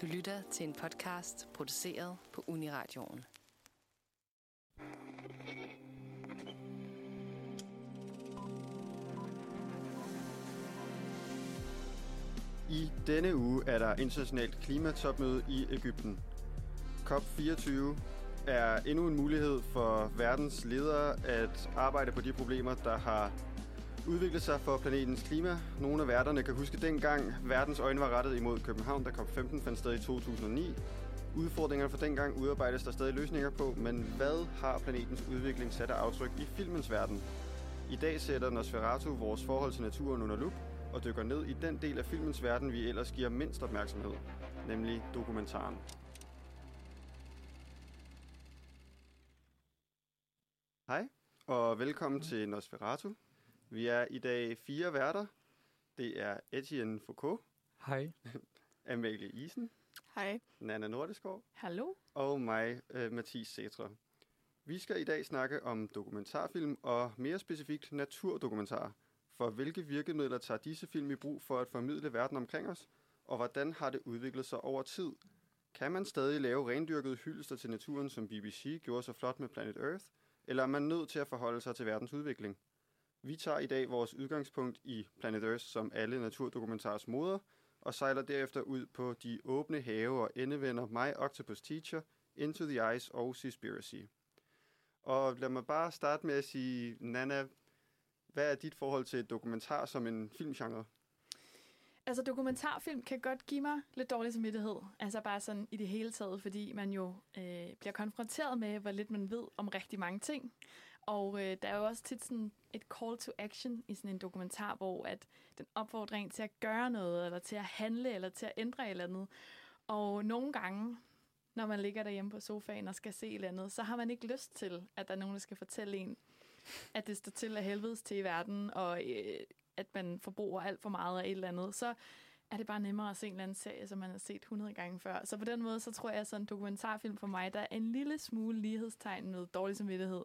Du lytter til en podcast produceret på Uniradioen. I denne uge er der internationalt klimatopmøde i Ægypten. COP24 er endnu en mulighed for verdens ledere at arbejde på de problemer, der har udviklet sig for planetens klima. Nogle af værterne kan huske dengang verdens øjne var rettet imod København, da COP15 fandt sted i 2009. Udfordringerne for dengang udarbejdes der stadig løsninger på, men hvad har planetens udvikling sat af aftryk i filmens verden? I dag sætter Nosferatu vores forhold til naturen under lup og dykker ned i den del af filmens verden, vi ellers giver mindst opmærksomhed, nemlig dokumentaren. Hej, og velkommen til Nosferatu. Vi er i dag fire værter. Det er Etienne Foucault, Hej. Amalie Isen, Hej. Nana Nordeskov Hallo. og mig, uh, Mathis Cetra. Vi skal i dag snakke om dokumentarfilm og mere specifikt naturdokumentar. For hvilke virkemidler tager disse film i brug for at formidle verden omkring os, og hvordan har det udviklet sig over tid? Kan man stadig lave rendyrkede hyldester til naturen, som BBC gjorde så flot med Planet Earth, eller er man nødt til at forholde sig til verdens udvikling? Vi tager i dag vores udgangspunkt i Planet Earth som alle naturdokumentars moder, og sejler derefter ud på de åbne have og endevender My Octopus Teacher, Into the Ice og Seaspiracy. Og lad mig bare starte med at sige, Nana, hvad er dit forhold til dokumentar som en filmgenre? Altså, dokumentarfilm kan godt give mig lidt dårlig samvittighed. Altså bare sådan i det hele taget, fordi man jo øh, bliver konfronteret med, hvor lidt man ved om rigtig mange ting. Og øh, der er jo også tit sådan et call to action i sådan en dokumentar, hvor at den opfordrer en til at gøre noget, eller til at handle, eller til at ændre et eller andet. Og nogle gange, når man ligger derhjemme på sofaen og skal se et eller andet, så har man ikke lyst til, at der er nogen, der skal fortælle en, at det står til af helvedes til i verden, og øh, at man forbruger alt for meget af et eller andet, så er det bare nemmere at se en eller anden serie, som man har set 100 gange før. Så på den måde, så tror jeg, at sådan en dokumentarfilm for mig, der er en lille smule lighedstegn med dårlig samvittighed.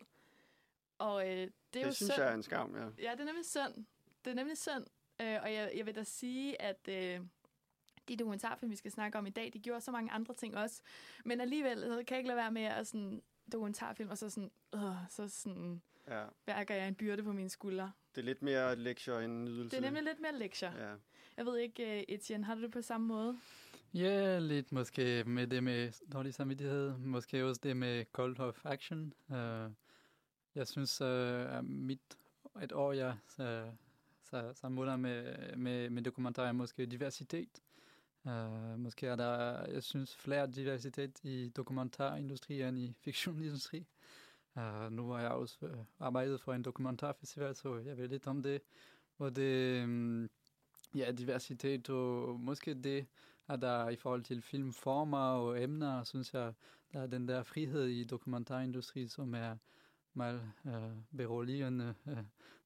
Og øh, det er Det jo synes synd. jeg er en skam, ja. Ja, det er nemlig synd. Det er nemlig synd. Øh, og jeg, jeg vil da sige, at øh, de dokumentarfilm, vi skal snakke om i dag, de gjorde så mange andre ting også. Men alligevel så kan jeg ikke lade være med at sådan dokumentarfilm, og så sådan, øh, så sådan, ja. værker jeg en byrde på mine skuldre. Det er lidt mere lektier end nydelse. Det er nemlig lidt mere lektier. Ja. Jeg ved ikke, øh, Etienne, har du det på samme måde? Ja, lidt måske med det med dårlig samvittighed. Måske også det med call of action. Uh, jeg synes, øh, mit et år, jeg uh, så, sammenholder med, med, med dokumentarer, er måske diversitet. Uh, måske er der, jeg synes, flere diversitet i dokumentarindustrien end i fiktionindustri. Uh, øh, nu har jeg også uh, arbejdet for en dokumentarfestival, så jeg ved lidt om det. Og det, um, ja, diversitet og måske det, at der i forhold til filmformer og emner, synes jeg, der er den der frihed i dokumentarindustrien, som er meget øh, beroligende, øh,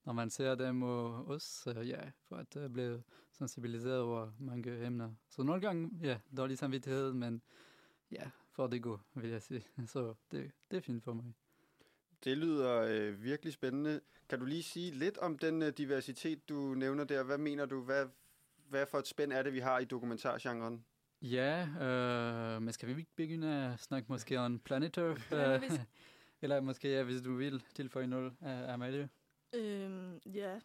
når man ser dem, og også øh, ja, for at øh, blive sensibiliseret over mange emner. Så nogle gange, ja, dårlig samvittighed, men ja, for det går, vil jeg sige. Så det, det er fint for mig. Det lyder øh, virkelig spændende. Kan du lige sige lidt om den øh, diversitet, du nævner der? Hvad mener du? Hvad, hvad for et spænd er det, vi har i dokumentargenren? Ja, øh, men skal vi ikke begynde at snakke måske om Planet Earth? Ja, Eller måske, ja, hvis du vil tilføje noget, uh, Amalie. Øhm, ja,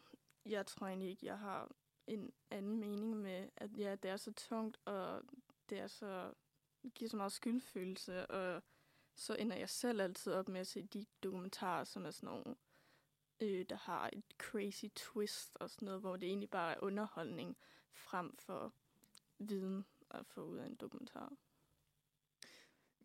jeg tror egentlig ikke, jeg har en anden mening med, at ja, det er så tungt, og det er så, det giver så meget skyldfølelse, og så ender jeg selv altid op med at se de dokumentarer, som er sådan nogle, øh, der har et crazy twist og sådan noget, hvor det egentlig bare er underholdning frem for viden at få ud af en dokumentar.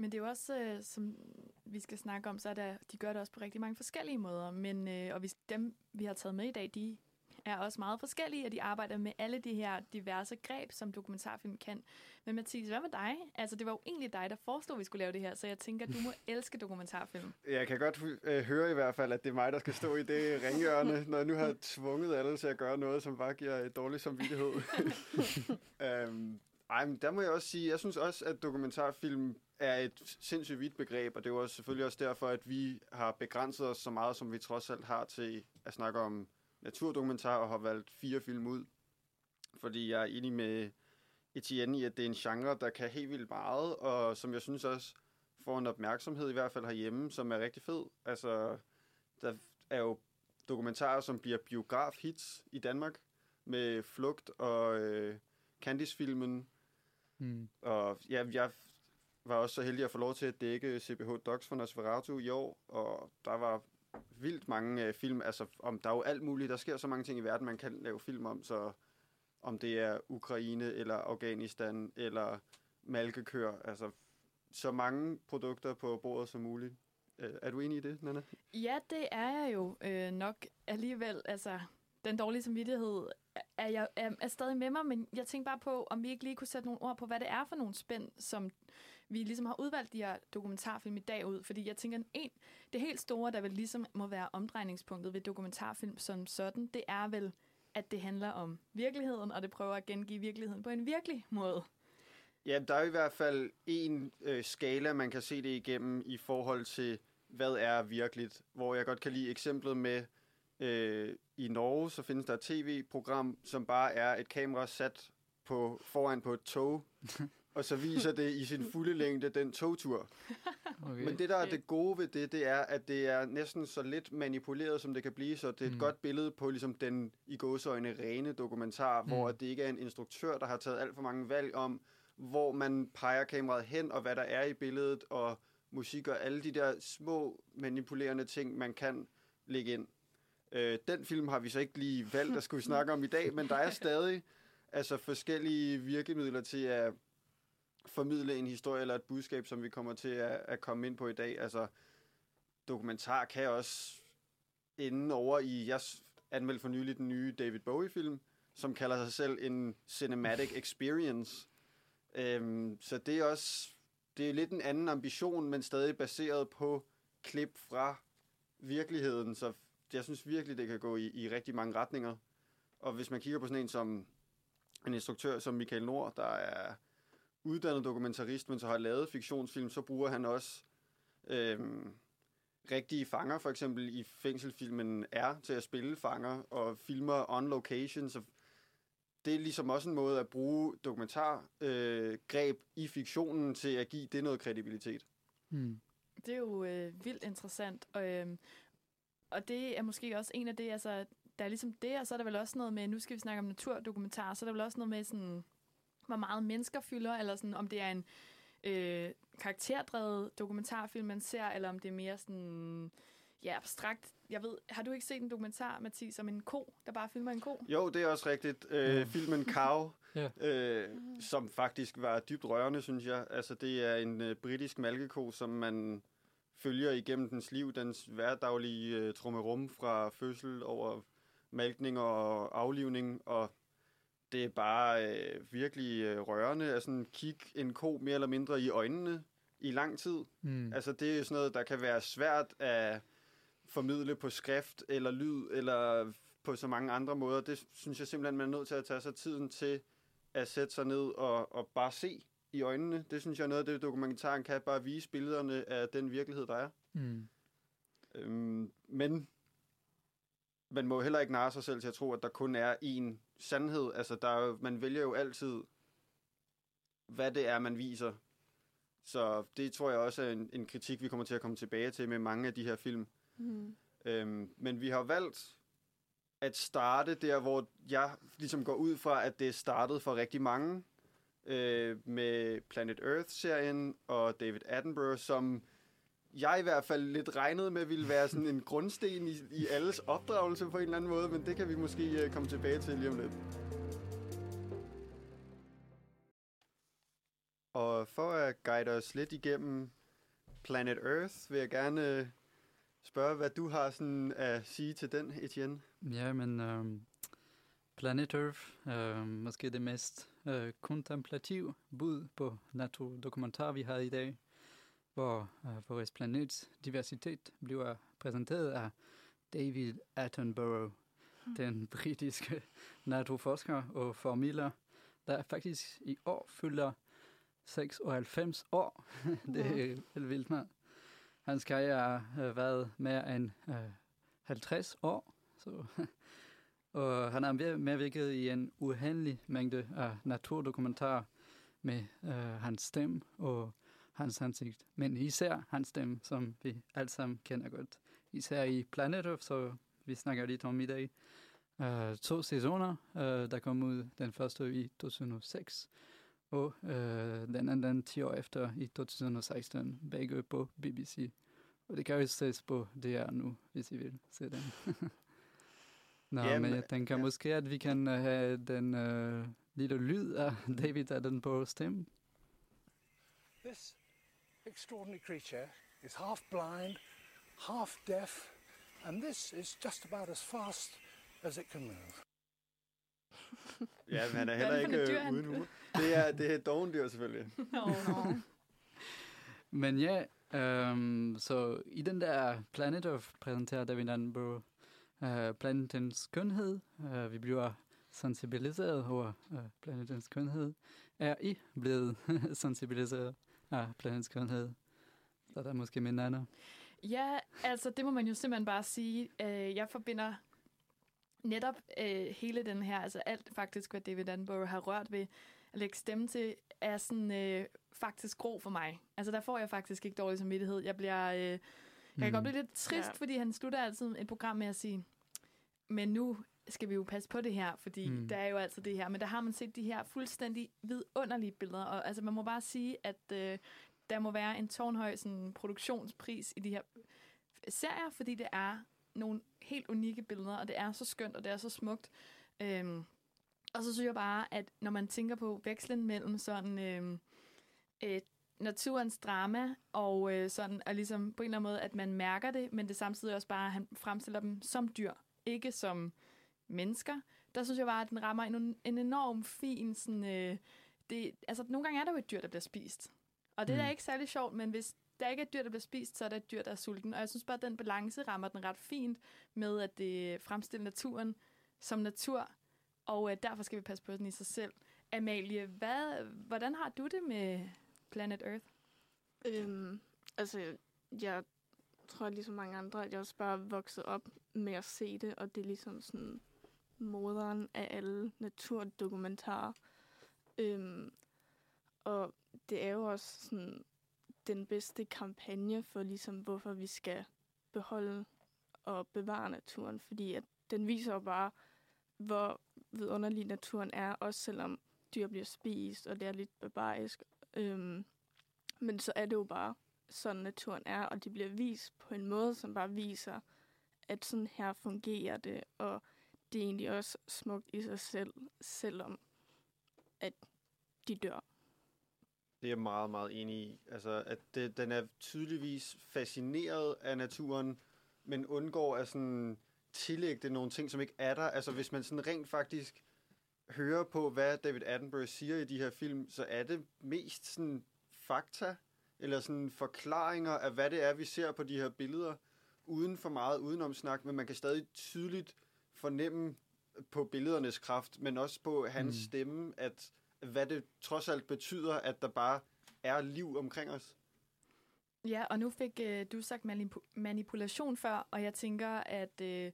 Men det er jo også, øh, som vi skal snakke om, så er der, de gør det også på rigtig mange forskellige måder. Men, øh, og hvis dem, vi har taget med i dag, de er også meget forskellige, og de arbejder med alle de her diverse greb, som dokumentarfilm kan. Men Mathis, hvad med dig? Altså, det var jo egentlig dig, der foreslog, at vi skulle lave det her, så jeg tænker, at du må elske dokumentarfilm. Jeg kan godt øh, høre i hvert fald, at det er mig, der skal stå i det ringhjørne, når jeg nu har tvunget alle til at gøre noget, som bare giver et dårlig samvittighed. øhm, ej, men der må jeg også sige, jeg synes også, at dokumentarfilm er et sindssygt vidt begreb, og det også selvfølgelig også derfor, at vi har begrænset os så meget, som vi trods alt har til at snakke om naturdokumentar, og har valgt fire film ud. Fordi jeg er enig med Etienne i, at det er en genre, der kan helt vildt meget, og som jeg synes også får en opmærksomhed, i hvert fald herhjemme, som er rigtig fed. Altså, der er jo dokumentarer, som bliver biograf-hits i Danmark, med Flugt og øh, Candice-filmen. Mm. Og ja, jeg var også så heldig at få lov til at dække CBH Docs for Nosferatu i år, og der var vildt mange øh, film. Altså, om, der er jo alt muligt. Der sker så mange ting i verden, man kan lave film om, så om det er Ukraine, eller Afghanistan, eller malkekør. Altså, så mange produkter på bordet som muligt. Øh, er du enig i det, Nana? Ja, det er jeg jo øh, nok alligevel. Altså, den dårlige samvittighed er, jeg, er, er stadig med mig, men jeg tænker bare på, om vi ikke lige kunne sætte nogle ord på, hvad det er for nogle spænd, som vi ligesom har udvalgt de her dokumentarfilm i dag ud. Fordi jeg tænker, en, det helt store, der vel ligesom må være omdrejningspunktet ved dokumentarfilm som sådan, det er vel, at det handler om virkeligheden, og det prøver at gengive virkeligheden på en virkelig måde. Ja, der er i hvert fald en øh, skala, man kan se det igennem i forhold til, hvad er virkeligt. Hvor jeg godt kan lide eksemplet med, øh, i Norge, så findes der et tv-program, som bare er et kamera sat på, foran på et tog, og så viser det i sin fulde længde den togtur. Okay. Men det, der er det gode ved det, det er, at det er næsten så lidt manipuleret, som det kan blive, så det er et Mm. godt billede på ligesom den i gåseøjne rene dokumentar, mm. hvor at det ikke er en instruktør, der har taget alt for mange valg om, hvor man peger kameraet hen, og hvad der er i billedet, og musik og alle de der små manipulerende ting, man kan lægge ind. Øh, den film har vi så ikke lige valgt at skulle snakke om i dag, men der er stadig altså forskellige virkemidler til at formidle en historie eller et budskab, som vi kommer til at, at komme ind på i dag. Altså, dokumentar kan også ende over i, jeg anmeldte for nylig den nye David Bowie-film, som kalder sig selv en cinematic experience. Øhm, så det er også, det er lidt en anden ambition, men stadig baseret på klip fra virkeligheden, så jeg synes virkelig, det kan gå i, i rigtig mange retninger. Og hvis man kigger på sådan en som en instruktør som Michael Nord, der er uddannet dokumentarist, men så har lavet fiktionsfilm, så bruger han også øhm, rigtige fanger, for eksempel i fængselfilmen R, til at spille fanger, og filmer on location, så det er ligesom også en måde at bruge dokumentargreb øh, greb i fiktionen til at give det noget kredibilitet. Mm. Det er jo øh, vildt interessant, og, øh, og det er måske også en af det, altså, der er ligesom det, og så er der vel også noget med, nu skal vi snakke om naturdokumentar, så er der vel også noget med sådan, hvor meget mennesker fylder, eller sådan, om det er en øh, karakterdrevet dokumentarfilm, man ser, eller om det er mere sådan, ja, abstrakt. Jeg ved, har du ikke set en dokumentar, Mathis, om en ko, der bare filmer en ko? Jo, det er også rigtigt. Øh, Mm. filmen Cow, Ja. øh, som faktisk var dybt rørende, synes jeg. Altså, det er en øh, britisk malkeko, som man følger igennem dens liv, dens hverdaglige øh, trummerum fra fødsel over malkning og aflivning, og det er bare øh, virkelig øh, rørende at sådan kigge en ko mere eller mindre i øjnene i lang tid. Mm. Altså, det er sådan noget, der kan være svært at formidle på skrift eller lyd, eller på så mange andre måder. Det synes jeg simpelthen, man er nødt til at tage sig tiden til at sætte sig ned og, og bare se i øjnene. Det synes jeg er noget af det, dokumentaren kan, bare vise billederne af den virkelighed, der er. Mm. Øhm, men man må heller ikke narre sig selv til at tro, at der kun er én sandhed. Altså, der er jo, man vælger jo altid, hvad det er, man viser. Så det tror jeg også er en, en kritik, vi kommer til at komme tilbage til med mange af de her film. Mm. Øhm, men vi har valgt at starte der, hvor jeg ligesom går ud fra, at det startede for rigtig mange. Øh, med Planet Earth-serien og David Attenborough, som jeg i hvert fald lidt regnede med ville være sådan en grundsten i, i alles opdragelse på en eller anden måde, men det kan vi måske øh, komme tilbage til lige om lidt. Og for at guide os lidt igennem Planet Earth, vil jeg gerne øh, spørge, hvad du har sådan at sige til den, Etienne. Ja, men øhm, Planet Earth, øh, måske det mest øh, kontemplativ bud på naturdokumentar, vi har i dag, hvor øh, vores planets diversitet bliver præsenteret af David Attenborough, den britiske naturforsker og formidler, der faktisk i år fylder 96 år. det er helt vildt meget. Hans karriere har været mere end øh, 50 år, så Og han har medvirket i en uendelig mængde af naturdokumentarer med øh, hans stemme og hans ansigt. Men især hans stemme, som vi alle sammen kender godt. Især i Planet Earth, så vi snakker lidt om i dag. Uh, to sæsoner, uh, der kom ud den første i 2006, og uh, den anden 10 år efter i 2016, begge på BBC. Og det kan jo ses på DR nu, hvis I vil se den. Nå, Jamen, men jeg tænker ja. måske, at vi kan uh, have den uh, lille lyd af David Attenborough stemme. This extraordinary creature is half blind, half deaf, and this is just about as fast as it can move. ja, men han er heller ikke øh, uden uge. Det er, det er dogendyr selvfølgelig. no, no. men ja, um, så i den der Planet of præsenterer David Attenborough uh, planetens skønhed. Uh, vi bliver sensibiliseret over uh, planetens skønhed. Er I blevet sensibiliseret af planetens skønhed? Så der er måske min anden. Ja, altså det må man jo simpelthen bare sige. Uh, jeg forbinder netop uh, hele den her, altså alt faktisk, hvad David Attenborough har rørt ved at lægge stemme til, er sådan uh, faktisk gro for mig. Altså der får jeg faktisk ikke dårlig samvittighed. Jeg bliver... Uh, jeg kan mm. godt blive lidt trist, ja. fordi han slutter altid et program med at sige, men nu skal vi jo passe på det her, fordi mm. der er jo altså det her. Men der har man set de her fuldstændig vidunderlige billeder, og altså man må bare sige, at øh, der må være en tårnhøj sådan, produktionspris i de her serier, fordi det er nogle helt unikke billeder, og det er så skønt, og det er så smukt. Øhm, og så synes jeg bare, at når man tænker på vekslen mellem sådan øh, øh, naturens drama, og øh, sådan, og ligesom på en eller anden måde, at man mærker det, men det samtidig også bare, at han fremstiller dem som dyr, ikke som mennesker. Der synes jeg bare, at den rammer en, en enorm fin sådan, øh, det, altså nogle gange er der jo et dyr, der bliver spist. Og det mm. er ikke særlig sjovt, men hvis der ikke er et dyr, der bliver spist, så er der et dyr, der er sulten. Og jeg synes bare, at den balance rammer den ret fint med, at det fremstiller naturen som natur, og øh, derfor skal vi passe på den i sig selv. Amalie, hvad, hvordan har du det med Planet Earth? Øhm, altså, jeg tror ligesom mange andre, at jeg også bare er vokset op med at se det, og det er ligesom sådan moderen af alle naturdokumentarer. Øhm, og det er jo også sådan den bedste kampagne for ligesom, hvorfor vi skal beholde og bevare naturen, fordi at den viser jo bare, hvor vidunderlig naturen er, også selvom dyr bliver spist, og det er lidt barbarisk. Øhm, men så er det jo bare sådan naturen er, og det bliver vist på en måde, som bare viser, at sådan her fungerer det, og det er egentlig også smukt i sig selv, selvom at de dør. Det er jeg meget, meget enig i. Altså, at det, den er tydeligvis fascineret af naturen, men undgår at sådan tillægge det nogle ting, som ikke er der. Altså, hvis man sådan rent faktisk hører på, hvad David Attenborough siger i de her film, så er det mest sådan fakta, eller sådan forklaringer af, hvad det er, vi ser på de her billeder, uden for meget udenomsnak, men man kan stadig tydeligt fornemme på billedernes kraft, men også på hans mm. stemme, at hvad det trods alt betyder, at der bare er liv omkring os. Ja, og nu fik øh, du sagt manip- manipulation før, og jeg tænker, at øh,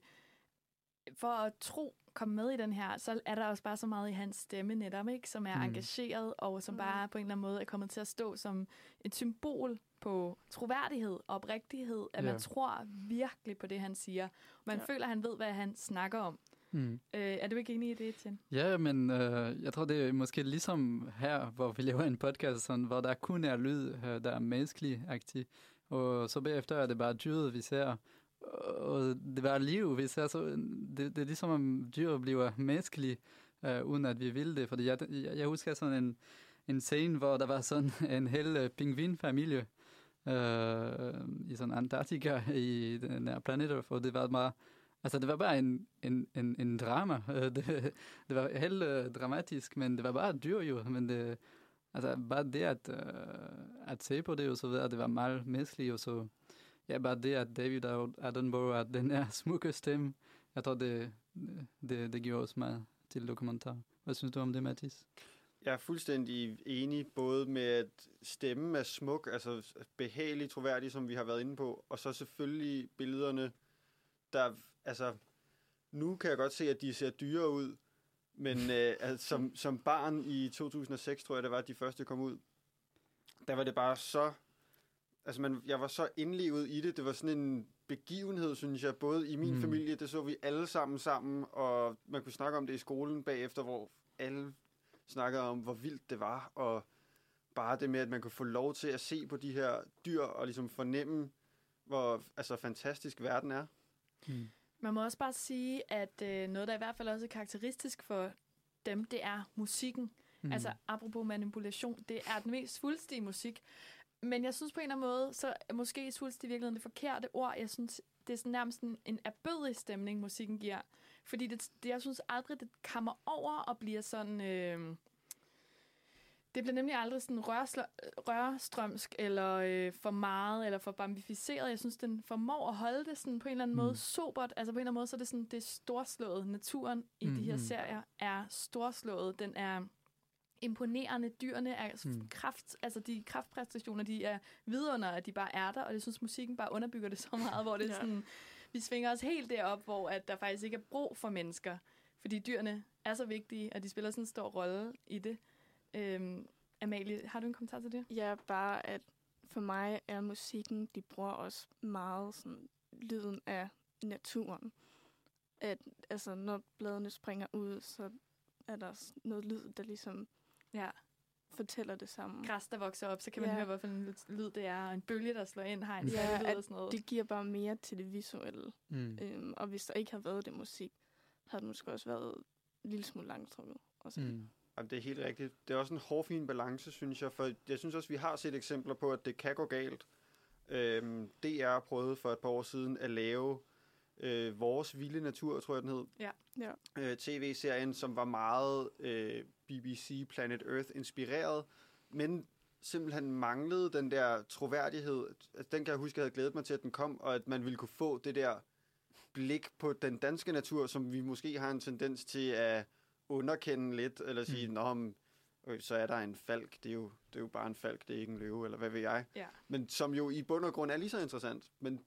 for at tro komme med i den her, så er der også bare så meget i hans stemme netop, ikke? som er mm. engageret, og som mm. bare på en eller anden måde er kommet til at stå som et symbol på troværdighed og oprigtighed, at ja. man tror virkelig på det, han siger. Man ja. føler, at han ved, hvad han snakker om. Mm. Øh, er du ikke enig i det, Etienne? Ja, men øh, jeg tror, det er måske ligesom her, hvor vi laver en podcast, sådan, hvor der kun er lyd, øh, der er menneskelig-agtig, og så bagefter er det bare dyret, vi ser, og det var liv, vi ser så, det, det er ligesom, om dyr bliver menneskelige, øh, uden at vi vil det, fordi jeg, jeg, jeg husker sådan en, en scene, hvor der var sådan en hel uh, pingvinfamilie øh, i sådan Antarktika i den her planet, for det var bare Altså, det var bare en, en, en, en drama. Øh, det, det var helt øh, dramatisk, men det var bare dyr jo. Men det, altså, bare det at, øh, at se på det og så videre, det var meget menneskeligt og så. Ja, bare det, at David Attenborough, at den her smukke stemme, jeg tror, det, det, det giver os meget til dokumentar. Hvad synes du om det, Mathis? Jeg er fuldstændig enig, både med at stemmen er smuk, altså behagelig, troværdig, som vi har været inde på, og så selvfølgelig billederne, der, altså, nu kan jeg godt se, at de ser dyre ud, men øh, altså, som, som barn i 2006, tror jeg det var, at de første kom ud, der var det bare så... Altså, man, jeg var så indlevet i det. Det var sådan en begivenhed, synes jeg, både i min Mm. familie, det så vi alle sammen sammen, og man kunne snakke om det i skolen bagefter, hvor alle snakkede om, hvor vildt det var, og bare det med, at man kunne få lov til at se på de her dyr, og ligesom fornemme, hvor altså, fantastisk verden er. Mm. Man må også bare sige, at øh, noget, der i hvert fald også er karakteristisk for dem, det er musikken. Mm. Altså, apropos manipulation, det er den mest svulstige musik. Men jeg synes på en eller anden måde, så er måske svulstig i virkeligheden det forkerte ord. Jeg synes, det er sådan nærmest en, en erbødig stemning, musikken giver. Fordi det, det, jeg synes aldrig, det kommer over og bliver sådan... Øh, det bliver nemlig aldrig sådan rørstrømsk, eller øh, for meget, eller for bambificeret. Jeg synes, den formår at holde det sådan på en eller anden Mm. måde sobert. Altså på en eller anden måde, så er det sådan, det er storslået. Naturen i de her Mhm. serier er storslået. Den er imponerende. Dyrene er Mm. mm. kraft, altså de kraftpræstationer, de er vidunder, at de bare er der, og jeg synes, musikken bare underbygger det så meget, hvor det er Ja. sådan, vi svinger os helt derop, hvor at der faktisk ikke er brug for mennesker, fordi dyrene er så vigtige, og de spiller sådan en stor rolle i det. Øhm, Amalie, har du en kommentar til det? Ja, bare at for mig er musikken, de bruger også meget sådan lyden af naturen. At altså, når bladene springer ud, så er der noget lyd, der ligesom Ja. Fortæller det samme. Græs, der vokser op, så kan man Ja. høre, hvorfor en lyd det er, og en bølge, der slår ind, har en Ja, lyd og sådan noget. Det giver bare mere til det visuelle. Mm. Øhm, og hvis der ikke havde været det musik, havde det måske også været en lille smule langtrukket. Og sådan. Mm. Jamen, det er helt rigtigt. Det er også en hårfin balance, synes jeg, for jeg synes også, vi har set eksempler på, at det kan gå galt. Øhm, DR prøvede for et par år siden at lave øh, Vores Vilde Natur, tror jeg den hed. Ja. Ja. Øh, TV-serien, som var meget øh, BBC Planet Earth inspireret, men simpelthen manglede den der troværdighed. Altså, den kan jeg huske, jeg havde glædet mig til, at den kom, og at man ville kunne få det der blik på den danske natur, som vi måske har en tendens til at underkende lidt, eller sige, Mm. Nå, men, øh, så er der en falk, det er, jo, det er jo bare en falk, det er ikke en løve, eller hvad ved jeg. Ja. Men som jo i bund og grund er lige så interessant, men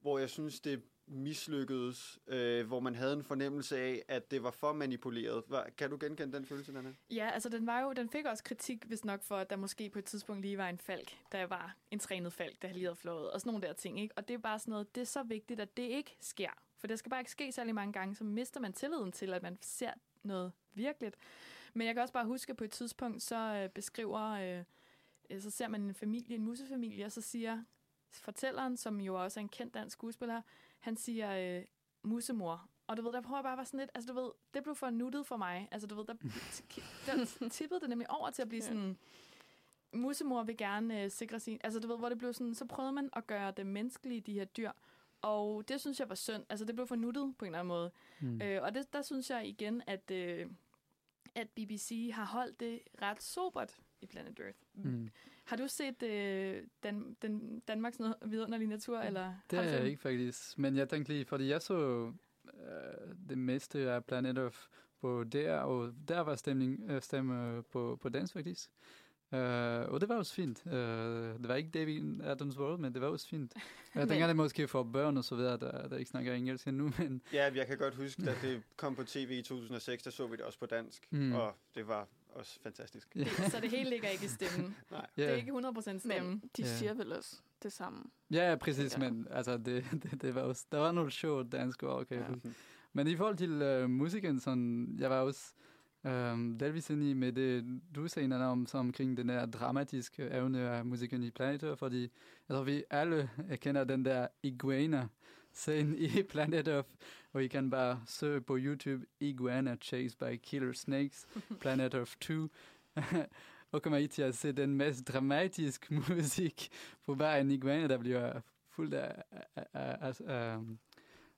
hvor jeg synes, det mislykkedes, øh, hvor man havde en fornemmelse af, at det var for manipuleret. Hva- Kan du genkende den følelse, Nana? Ja, altså den, var jo, den fik også kritik, hvis nok for, at der måske på et tidspunkt lige var en falk, der var en trænet falk, der lige havde flået, og sådan nogle der ting. Ikke? Og det er bare sådan noget, det er så vigtigt, at det ikke sker. For det skal bare ikke ske særlig mange gange, så mister man tilliden til, at man ser noget virkeligt. Men jeg kan også bare huske, at på et tidspunkt, så øh, beskriver, øh, øh, så ser man en familie, en musefamilie, og så siger fortælleren, som jo også er en kendt dansk skuespiller, han siger øh, musemor. Og du ved, der prøver bare at være sådan lidt, altså du ved, det blev for nuttet for mig. Altså du ved, der, der tippede det nemlig over til at blive Ja. sådan, musemor vil gerne øh, sikre sin, altså du ved, hvor det blev sådan, så prøvede man at gøre det menneskelige, de her dyr. Og det synes jeg var synd. Altså det blev for nuttet på en eller anden måde. Mm. Øh, og det, der synes jeg igen, at, øh, at BBC har holdt det ret sobert i Planet Earth. Mm. Har du set øh, Dan, den, Danmarks vidunderlige natur? Eller Det har er jeg ikke faktisk, men jeg tænkte lige, fordi jeg så øh, det meste af Planet Earth på der, og der var stemning, øh, stemme på, på dans faktisk. Uh, og det var også fint. Uh, det var ikke David Attenborough, men det var også fint. Jeg Men- tænker, det er måske for børn og så videre, der, der ikke snakker engelsk endnu, men Ja, jeg kan godt huske, da det kom på tv i 2006, der så vi det også på dansk, Mm. mm. og det var også fantastisk. ja, Det, så det hele ligger ikke i stemmen. Nej. Det er ja, ikke 100% stemmen. Men de Ja. siger vel også det samme. ja, præcis, Ja. men altså, det, det, det var også, der var noget sjovt dansk ord, jeg Ja. Men i forhold til uh, musikken, sådan, jeg var også um, delvis enig med det, du sagde om så omkring den der dramatiske evne af musikken i Planet Earth, fordi jeg tror, vi alle kender den der iguana scene i Planet Earth, hvor I kan bare søge på YouTube, Iguana Chased by Killer Snakes, Planet Earth 2, og kommer I til at se den mest dramatiske musik på bare en iguana, der bliver fuld af, af, af, af,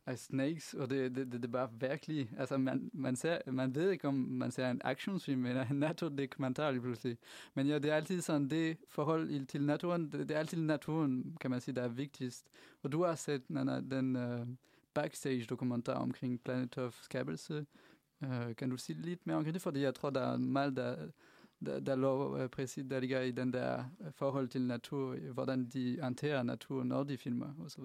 af, snakes, og det, det, det, det er bare virkelig, altså man, man, ser, man ved ikke, om man ser en actionsfilm eller en naturdokumentar lige pludselig, men ja, det er altid sådan, det forhold til naturen, det, det er altid naturen, kan man sige, der er vigtigst. Og du har set Nana, den uh, backstage-dokumentar omkring Planet of skabelse. Uh, øh, kan du sige lidt mere omkring det? Fordi jeg tror, der er meget, der, der, der lå uh, præcis, der ligger i den der øh, forhold til natur, hvordan de håndterer natur, når de filmer osv.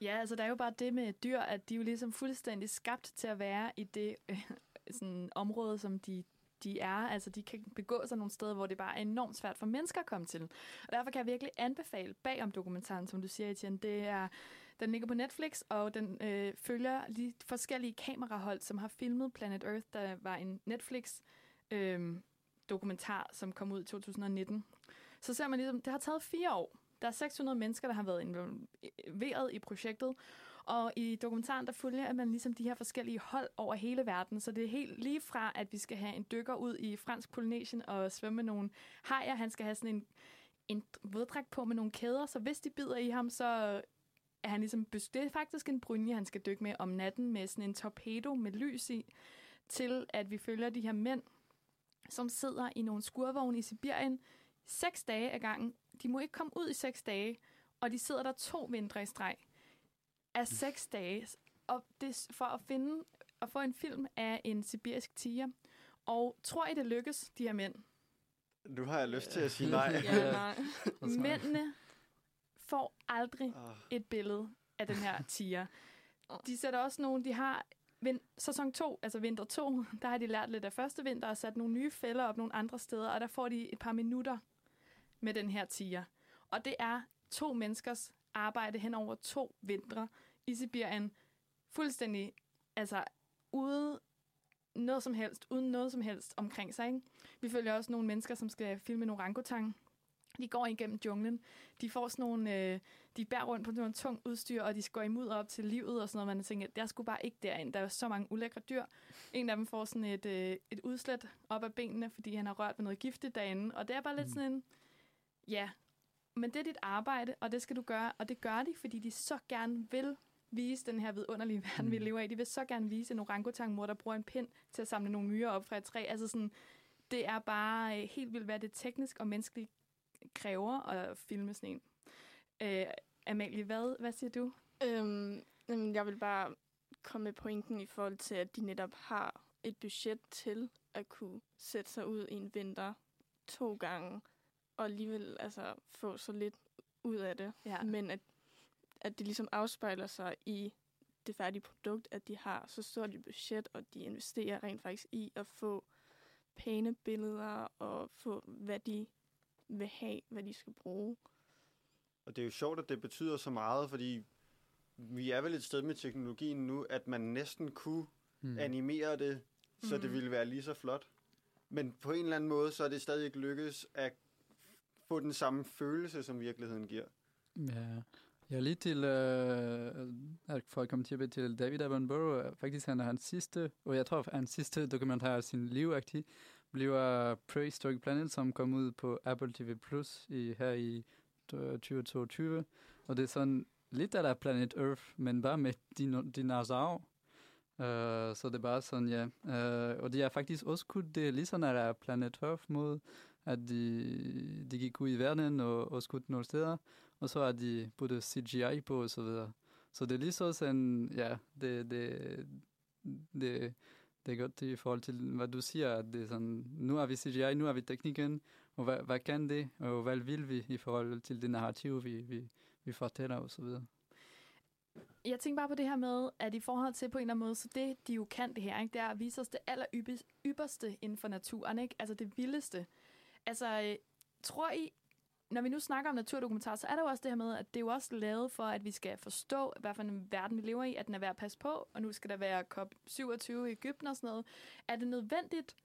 Ja, altså der er jo bare det med dyr, at de er jo ligesom fuldstændig skabt til at være i det øh, sådan område, som de, de er. Altså de kan begå sig nogle steder, hvor det bare er enormt svært for mennesker at komme til. Og derfor kan jeg virkelig anbefale bagom dokumentaren, som du siger, Etienne. Det er, den ligger på Netflix, og den øh, følger de forskellige kamerahold, som har filmet Planet Earth, der var en Netflix øh, dokumentar, som kom ud i 2019. Så ser man ligesom, det har taget fire år. Der er 600 mennesker, der har været involveret i projektet, og i dokumentaren, der følger man ligesom de her forskellige hold over hele verden. Så det er helt lige fra, at vi skal have en dykker ud i fransk Polynesien og svømme med nogle hajer. Han skal have sådan en, en våddragt på med nogle kæder, så hvis de bider i ham, så er han ligesom... Det er faktisk en brynje, han skal dykke med om natten med sådan en torpedo med lys i, til at vi følger de her mænd, som sidder i nogle skurvogne i Sibirien, seks dage ad gangen. De må ikke komme ud i seks dage, og de sidder der to vintre i streg af seks dage. Og det for at finde og få en film af en sibirisk tiger. Og tror I, det lykkes, de her mænd? Nu har jeg lyst til at sige nej. Ja, nej. Mændene får aldrig Ah, et billede af den her tiger. De sætter også nogle, de har vin, sæson 2, altså vinter 2, der har de lært lidt af første vinter og sat nogle nye fælder op nogle andre steder, og der får de et par minutter med den her tiger. Og det er to menneskers arbejde hen over to vintre i Sibirien, fuldstændig, altså ude noget som helst, uden noget som helst omkring sig. Ikke? Vi følger også nogle mennesker, som skal filme en orangutang. De går igennem junglen. De får sådan nogle, øh, de bærer rundt på noget tung udstyr, og de går imod op til livet og sådan noget. Man tænker, der skulle bare ikke derind. Der er så mange ulækre dyr. En af dem får sådan et, øh, et udslæt op af benene, fordi han har rørt ved noget giftigt derinde. Og det er bare lidt Mm. sådan en, ja, men det er dit arbejde, og det skal du gøre. Og det gør de, fordi de så gerne vil vise den her vidunderlige verden, vi Mm. lever i. De vil så gerne vise en orangutangmor, der bruger en pind til at samle nogle myrer op fra et træ. Altså sådan, det er bare øh, helt vildt, hvad det teknisk og menneskeligt kræver at filme sådan en. Øh, Amalie, hvad, hvad siger du? Øhm, jeg vil bare komme med pointen i forhold til, at de netop har et budget til at kunne sætte sig ud i en vinter to gange, og alligevel altså, få så lidt ud af det. Ja. Men at, at det ligesom afspejler sig i det færdige produkt, at de har så stort et budget, og de investerer rent faktisk i at få pæne billeder og få, hvad de vil have, hvad de skal bruge. Og det er jo sjovt, at det betyder så meget, fordi vi er vel et sted med teknologien nu, at man næsten kunne Mm. animere det, så det Mhm. ville være lige så flot. Men på en eller anden måde, så er det stadig ikke lykkes at få den samme følelse, som virkeligheden giver. Ja, ja lige til, øh, at for at komme tilbage til David Attenborough, faktisk han er hans sidste, og jeg tror hans sidste dokumentar af sin livagtig, bliver Prehistoric Planet, som kom ud på Apple TV Plus i, her i øh, 2022. Og det er sådan lidt af der Planet Earth, men bare med din, dinosaurer. Uh, øh, så det er bare sådan, ja. Uh, og de har faktisk også kunne det ligesom sådan der Planet Earth mod, at de, de gik ud i verden og, og skudt nogle steder, og så har de puttet CGI på og så videre. Så det er lige så sådan, ja, det, det, det, det er godt i forhold til, hvad du siger, at det er sådan, nu har vi CGI, nu har vi teknikken, og hvad, hvad kan det, og hvad vil vi i forhold til det narrativ, vi, vi, vi fortæller og så videre. Jeg tænker bare på det her med, at i forhold til på en eller anden måde, så det, de jo kan det her, ikke, det er at vise os det aller ypperste, inden for naturen, ikke? altså det vildeste. Altså, øh, tror I, når vi nu snakker om naturdokumentar, så er der jo også det her med, at det er jo også lavet for, at vi skal forstå, hvad for en verden vi lever i, at den er værd at passe på, og nu skal der være COP27 i Ægypten og sådan noget. Er det nødvendigt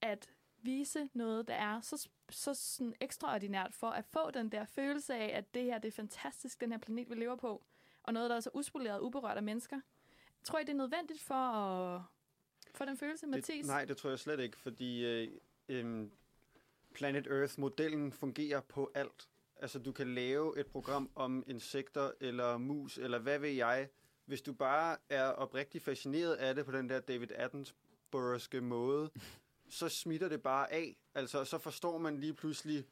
at vise noget, der er så, så sådan ekstraordinært for at få den der følelse af, at det her det er fantastisk, den her planet, vi lever på, og noget, der er så uspoleret og uberørt af mennesker. Tror I, det er nødvendigt for at få den følelse, Mathis? Det, nej, det tror jeg slet ikke, fordi øh, øh, Planet Earth-modellen fungerer på alt. Altså, du kan lave et program om insekter eller mus, eller hvad ved jeg. Hvis du bare er oprigtig fascineret af det på den der David Attenboroughske måde, så smitter det bare af. Altså, så forstår man lige pludselig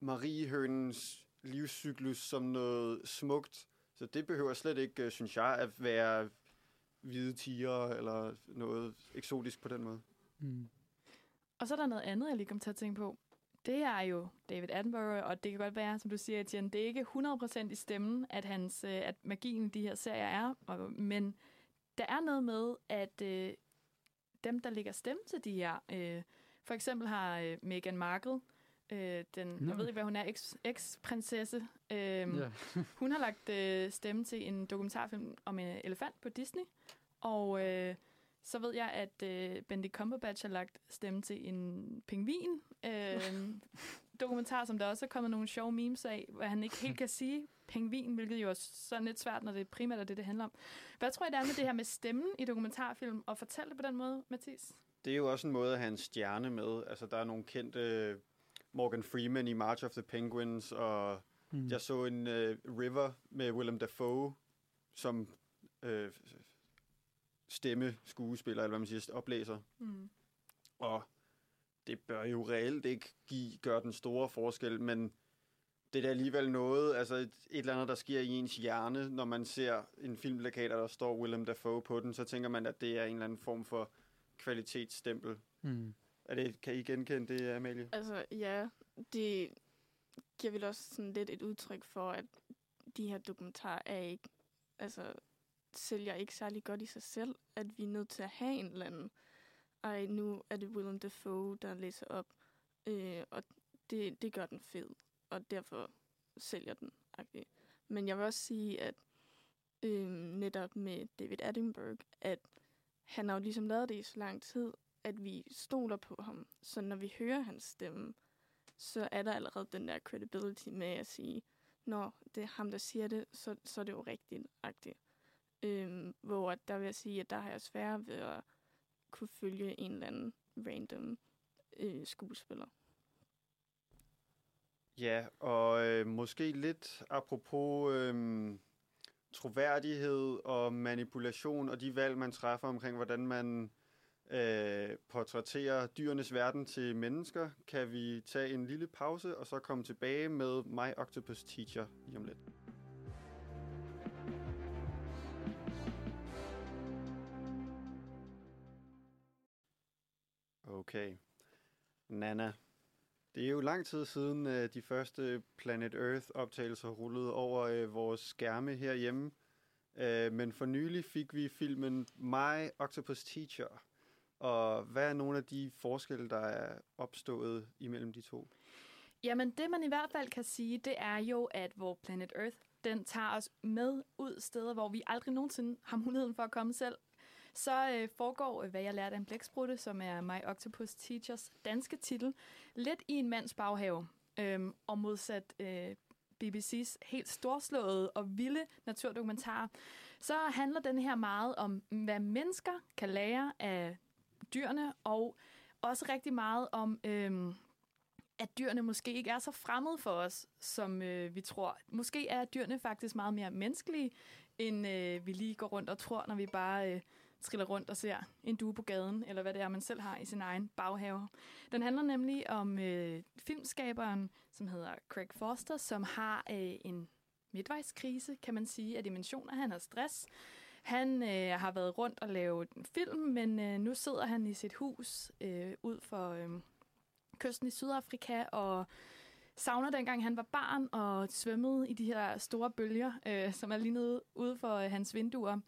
Mariehønens livscyklus som noget smukt. Så det behøver slet ikke, øh, synes jeg, at være hvide tiger eller noget eksotisk på den måde. Mm. Og så er der noget andet, jeg lige kom til at tænke på. det er jo David Attenborough, og det kan godt være, som du siger, Etienne, det er ikke 100% i stemmen, at, hans, øh, at magien i de her serier er, og, men der er noget med, at øh, dem, der lægger stemme til de her, øh, for eksempel har øh, Meghan Markle, øh, den, Nå. jeg ved ikke, hvad hun er, eks- eks-prinsesse, øh, Ja. hun har lagt øh, stemme til en dokumentarfilm om en elefant på Disney, og øh, så ved jeg, at øh, Benedict Cumberbatch har lagt stemme til en pingvin. Øh, dokumentar, som der også er kommet nogle sjove memes af, hvor han ikke helt kan sige pingvin, hvilket jo er sådan lidt svært, når det primært er det, det handler om. Hvad tror I, der er med det her med stemmen i dokumentarfilm, og fortælle det på den måde, Mathis? Det er jo også en måde at have en stjerne med. Altså, der er nogle kendte øh, Morgan Freeman i March of the Penguins, og Mm. jeg så en uh, River med Willem Dafoe som øh, stemme skuespiller, eller hvad man siger, oplæser. Mm. Og det bør jo reelt ikke give, gøre den store forskel, men det er da alligevel noget, altså et, et eller andet, der sker i ens hjerne, når man ser en filmplakat, og der står Willem Dafoe på den, så tænker man, at det er en eller anden form for kvalitetsstempel. Mm. Er det, kan I genkende det, Amalie? Altså, ja, det giver vel også sådan lidt et udtryk for, at de her dokumentarer er ikke, altså, sælger ikke særlig godt i sig selv, at vi er nødt til at have en eller anden. Ej, nu er det Willem Dafoe, der læser op, øh, og det, det gør den fed, og derfor sælger den. Okay. Men jeg vil også sige, at øh, netop med David Attenborough, at han har jo ligesom lavet det i så lang tid, at vi stoler på ham. Så når vi hører hans stemme, så er der allerede den der credibility med at sige, når det er ham, der siger det, så, så er det jo rigtigt. -agtigt. Øhm, hvor at der vil jeg sige, at der har jeg svært ved at kunne følge en eller anden random øh, skuespiller. Ja, og øh, måske lidt apropos øh, troværdighed og manipulation og de valg, man træffer omkring, hvordan man øh, portrætterer dyrenes verden til mennesker, kan vi tage en lille pause og så komme tilbage med My Octopus Teacher lige om lidt. Okay. Nana, det er jo lang tid siden øh, de første Planet Earth-optagelser rullede over øh, vores skærme herhjemme. Øh, men for nylig fik vi filmen My Octopus Teacher. Og hvad er nogle af de forskelle, der er opstået imellem de to? Jamen, det man i hvert fald kan sige, det er jo, at hvor Planet Earth, den tager os med ud steder, hvor vi aldrig nogensinde har muligheden for at komme selv. Så øh, foregår, øh, hvad jeg lærte af en blæksprutte, som er My Octopus Teachers danske titel, lidt i en mands baghave. Øhm, og modsat øh, BBC's helt storslåede og vilde naturdokumentarer, så handler den her meget om, hvad mennesker kan lære af dyrene, og også rigtig meget om, øhm, at dyrene måske ikke er så fremmede for os, som øh, vi tror. Måske er dyrene faktisk meget mere menneskelige, end øh, vi lige går rundt og tror, når vi bare øh, triller rundt og ser en due på gaden, eller hvad det er, man selv har i sin egen baghave. Den handler nemlig om øh, filmskaberen, som hedder Craig Foster, som har øh, en midtvejskrise, kan man sige, af dimensioner. Han har stress. Han øh, har været rundt og lavet en film, men øh, nu sidder han i sit hus øh, ud for øh, kysten i Sydafrika og savner dengang han var barn og svømmede i de her store bølger, øh, som er lige nede ude for øh, hans vinduer.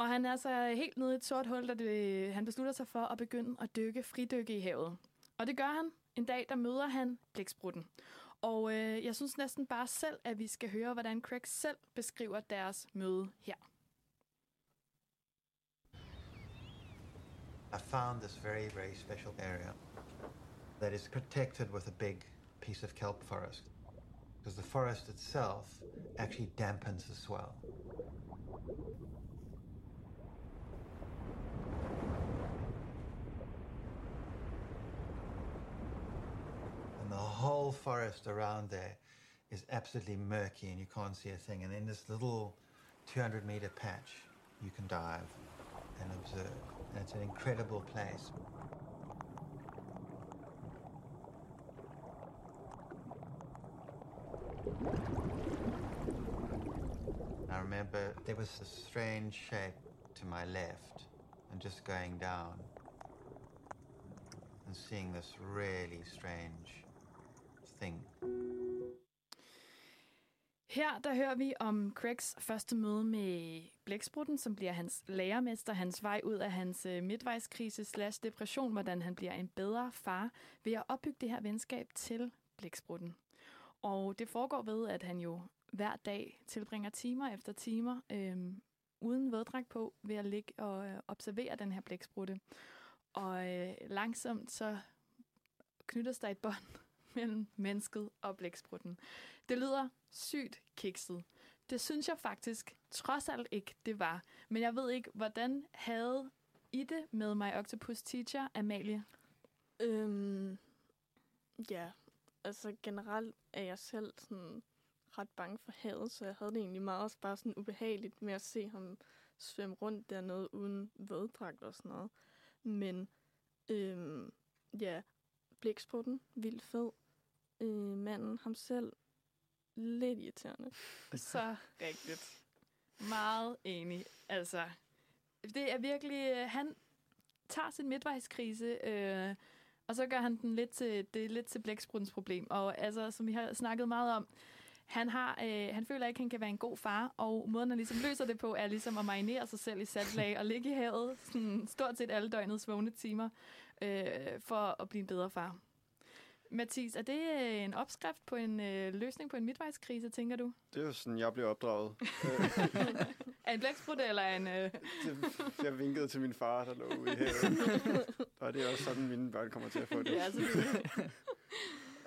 Og han er så helt nede i et sort hul, da det, han beslutter sig for at begynde at dykke, fridykke i havet. Og det gør han. En dag, der møder han blæksprutten. Og øh, jeg synes næsten bare selv, at vi skal høre, hvordan Craig selv beskriver deres møde her. I found this very, very special area that is protected with a big piece of kelp forest. Because the forest itself actually dampens the swell. The whole forest around there is absolutely murky and you can't see a thing. And in this little 200 meter patch, you can dive and observe. And it's an incredible place. I remember there was a strange shape to my left and just going down and seeing this really strange Her der hører vi om Craigs første møde med blæksprutten, som bliver hans lærermester, hans vej ud af hans øh, midtvejskrise slash depression, hvordan han bliver en bedre far ved at opbygge det her venskab til blæksprutten. Og det foregår ved, at han jo hver dag tilbringer timer efter timer øhm, uden våddrag på ved at ligge og øh, observere den her blæksprutte. Og øh, langsomt så knyttes der et bånd mellem mennesket og blæksprutten. Det lyder sygt kikset. Det synes jeg faktisk trods alt ikke, det var. Men jeg ved ikke, hvordan havde I det med mig Octopus Teacher, Amalie? Øhm, ja, altså generelt er jeg selv sådan ret bange for havet, så jeg havde det egentlig meget også bare sådan ubehageligt med at se ham svømme rundt dernede uden våddragt og sådan noget. Men øhm, ja, blæksprutten, vildt fed. Øh, manden, ham selv, lidt irriterende. Så rigtigt. Meget enig. Altså, det er virkelig... øh, Han tager sin midtvejskrise, øh, og så gør han den lidt til, det er lidt til blækspruttens problem. Og altså, som vi har snakket meget om, han, har, øh, han føler ikke, at han kan være en god far, og måden, han ligesom løser det på, er ligesom at marinere sig selv i saltlag og ligge i havet sådan, stort set alle døgnets vågne timer, øh, for at blive en bedre far. Mathis, er det øh, en opskrift på en øh, løsning på en midtvejskrise, tænker du? Det er jo sådan, jeg blev opdraget. Øh, Er en blæksprutte eller en... Øh... jeg vinkede til min far, der lå ude i havet. Og det er også sådan, mine børn kommer til at få det. Ja, selvfølgelig.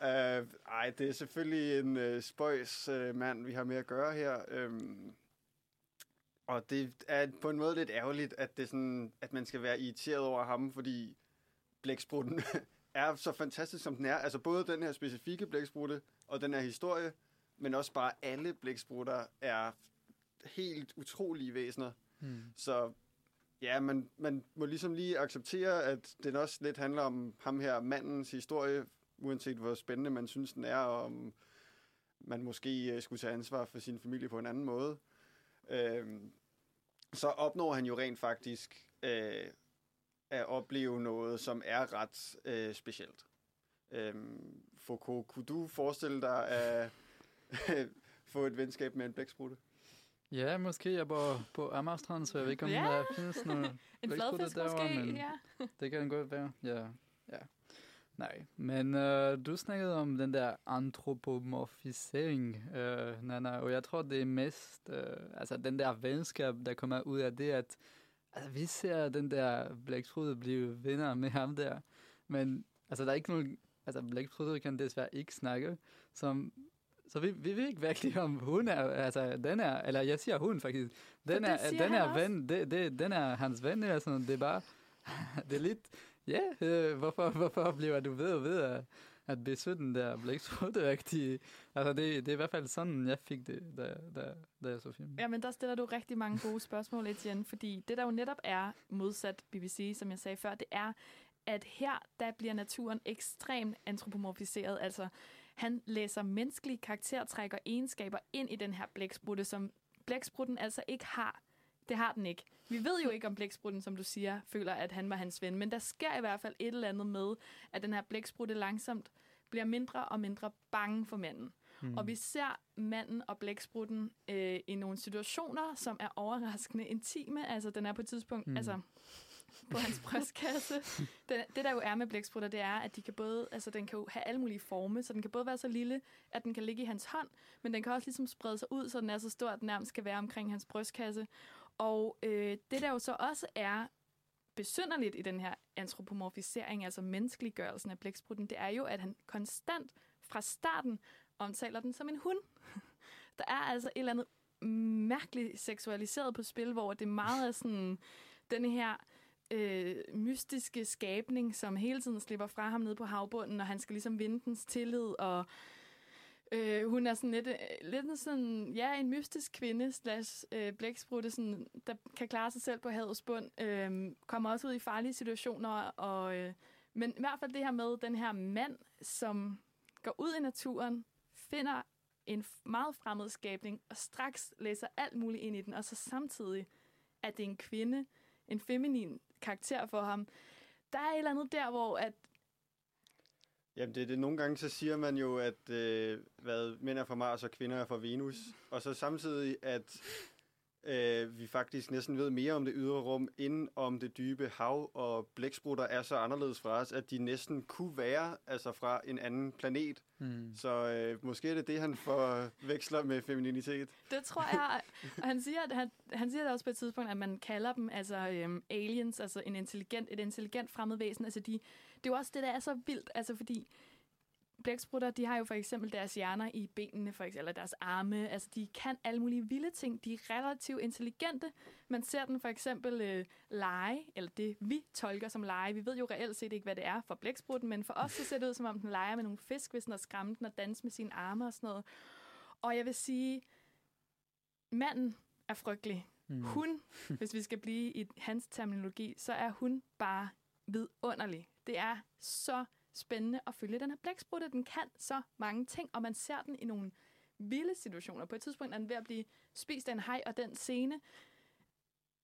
Uh, ej, det er selvfølgelig en uh, spøjs uh, mand, vi har med at gøre her. Um, og det er på en måde lidt ærgerligt, at, det sådan, at man skal være irriteret over ham, fordi blæksprutten er så fantastisk, som den er. Altså både den her specifikke blæksprutte og den her historie, men også bare alle blæksprutter er helt utrolige væsener. Hmm. Så ja, man, man må ligesom lige acceptere, at den også lidt handler om ham her, mandens historie, uanset hvor spændende man synes, den er, og om man måske øh, skulle tage ansvar for sin familie på en anden måde. Øhm, så opnår han jo rent faktisk øh, at opleve noget, som er ret øh, specielt. Øhm, Foucault, kunne du forestille dig at få et venskab med en blæksprutte? Ja, måske jeg bor på Amagerstrand, så jeg ved ikke, om Ja. der findes noget En blæksprutte fladfisk derovre, måske, men ja. det kan godt være. Ja, ja. Nej, men øh, du snakkede om den der antropomorfisering, øh, Nana, og jeg tror, det er mest, øh, altså den der venskab, der kommer ud af det, at altså, vi ser den der blæksprutte blive venner med ham der, men altså, der er ikke nogen, altså blæksprutte kan desværre ikke snakke, som så vi, vi ved ikke virkelig, om hun er, altså den er, eller jeg siger hun faktisk, den er, den er ven, det, det, den er hans ven, eller sådan, det er bare, det er lidt, ja, øh, hvorfor, hvorfor bliver du ved og ved at, at der blev ikke så -agtige? Altså det, det er i hvert fald sådan, jeg fik det, da, da, da jeg så filmen. Ja, men der stiller du rigtig mange gode spørgsmål, Etienne, fordi det, der jo netop er modsat BBC, som jeg sagde før, det er, at her, der bliver naturen ekstremt antropomorfiseret. Altså, han læser menneskelige karaktertræk og egenskaber ind i den her blæksprutte, som blæksprutten altså ikke har. Det har den ikke. Vi ved jo ikke, om blæksprutten, som du siger, føler, at han var hans ven, men der sker i hvert fald et eller andet med, at den her blæksprutte langsomt bliver mindre og mindre bange for manden. Hmm. Og vi ser manden og blæksprutten øh, i nogle situationer, som er overraskende intime. Altså, den er på et tidspunkt, Mm. mm. altså på hans brystkasse. det, det, der jo er med blæksprutter, det er, at de kan både, altså, den kan jo have alle mulige forme, så den kan både være så lille, at den kan ligge i hans hånd, men den kan også ligesom sprede sig ud, så den er så stor, at den nærmest skal være omkring hans brystkasse. Og øh, det, der jo så også er besynderligt i den her antropomorfisering, altså menneskeliggørelsen af blæksprutten, det er jo, at han konstant fra starten omtaler den som en hund. Der er altså et eller andet mærkeligt seksualiseret på spil, hvor det meget er sådan den her øh, mystiske skabning, som hele tiden slipper fra ham ned på havbunden, og han skal ligesom vinde dens tillid, og øh, Øh, hun er sådan lidt, øh, lidt en sådan, ja, en mystisk kvinde, slash øh, blæksprutte, sådan, der kan klare sig selv på havets bund, øh, kommer også ud i farlige situationer, og, øh, men i hvert fald det her med den her mand, som går ud i naturen, finder en f- meget fremmed skabning, og straks læser alt muligt ind i den, og så samtidig, at det er en kvinde, en feminin karakter for ham. Der er et eller andet der, hvor at Jamen, det er det. Nogle gange så siger man jo, at øh, hvad, mænd er fra Mars og kvinder er fra Venus. Og så samtidig, at øh, vi faktisk næsten ved mere om det ydre rum, end om det dybe hav, og blæksprutter er så anderledes fra os, at de næsten kunne være altså fra en anden planet. Mm. Så øh, måske er det det, han forveksler med femininitet. Det tror jeg. Og han siger, at han, han siger det også på et tidspunkt, at man kalder dem altså øhm, aliens, altså en intelligent, et intelligent fremmed væsen. Altså de, det er jo også det, der er så vildt, altså fordi blæksprutter, de har jo for eksempel deres hjerner i benene, for eksempel, eller deres arme. Altså, de kan alle mulige vilde ting. De er relativt intelligente. Man ser den for eksempel øh, lege, eller det vi tolker som lege. Vi ved jo reelt set ikke, hvad det er for blæksprutten, men for os så ser det ud, som om den leger med nogle fisk, hvis den er skræmme den og danser med sine arme og sådan noget. Og jeg vil sige, manden er frygtelig. Mm. Hun, hvis vi skal blive i hans terminologi, så er hun bare vidunderlig. Det er så spændende at følge den her blæksprutte. Den kan så mange ting, og man ser den i nogle vilde situationer. På et tidspunkt er den ved at blive spist af en hej, og den scene,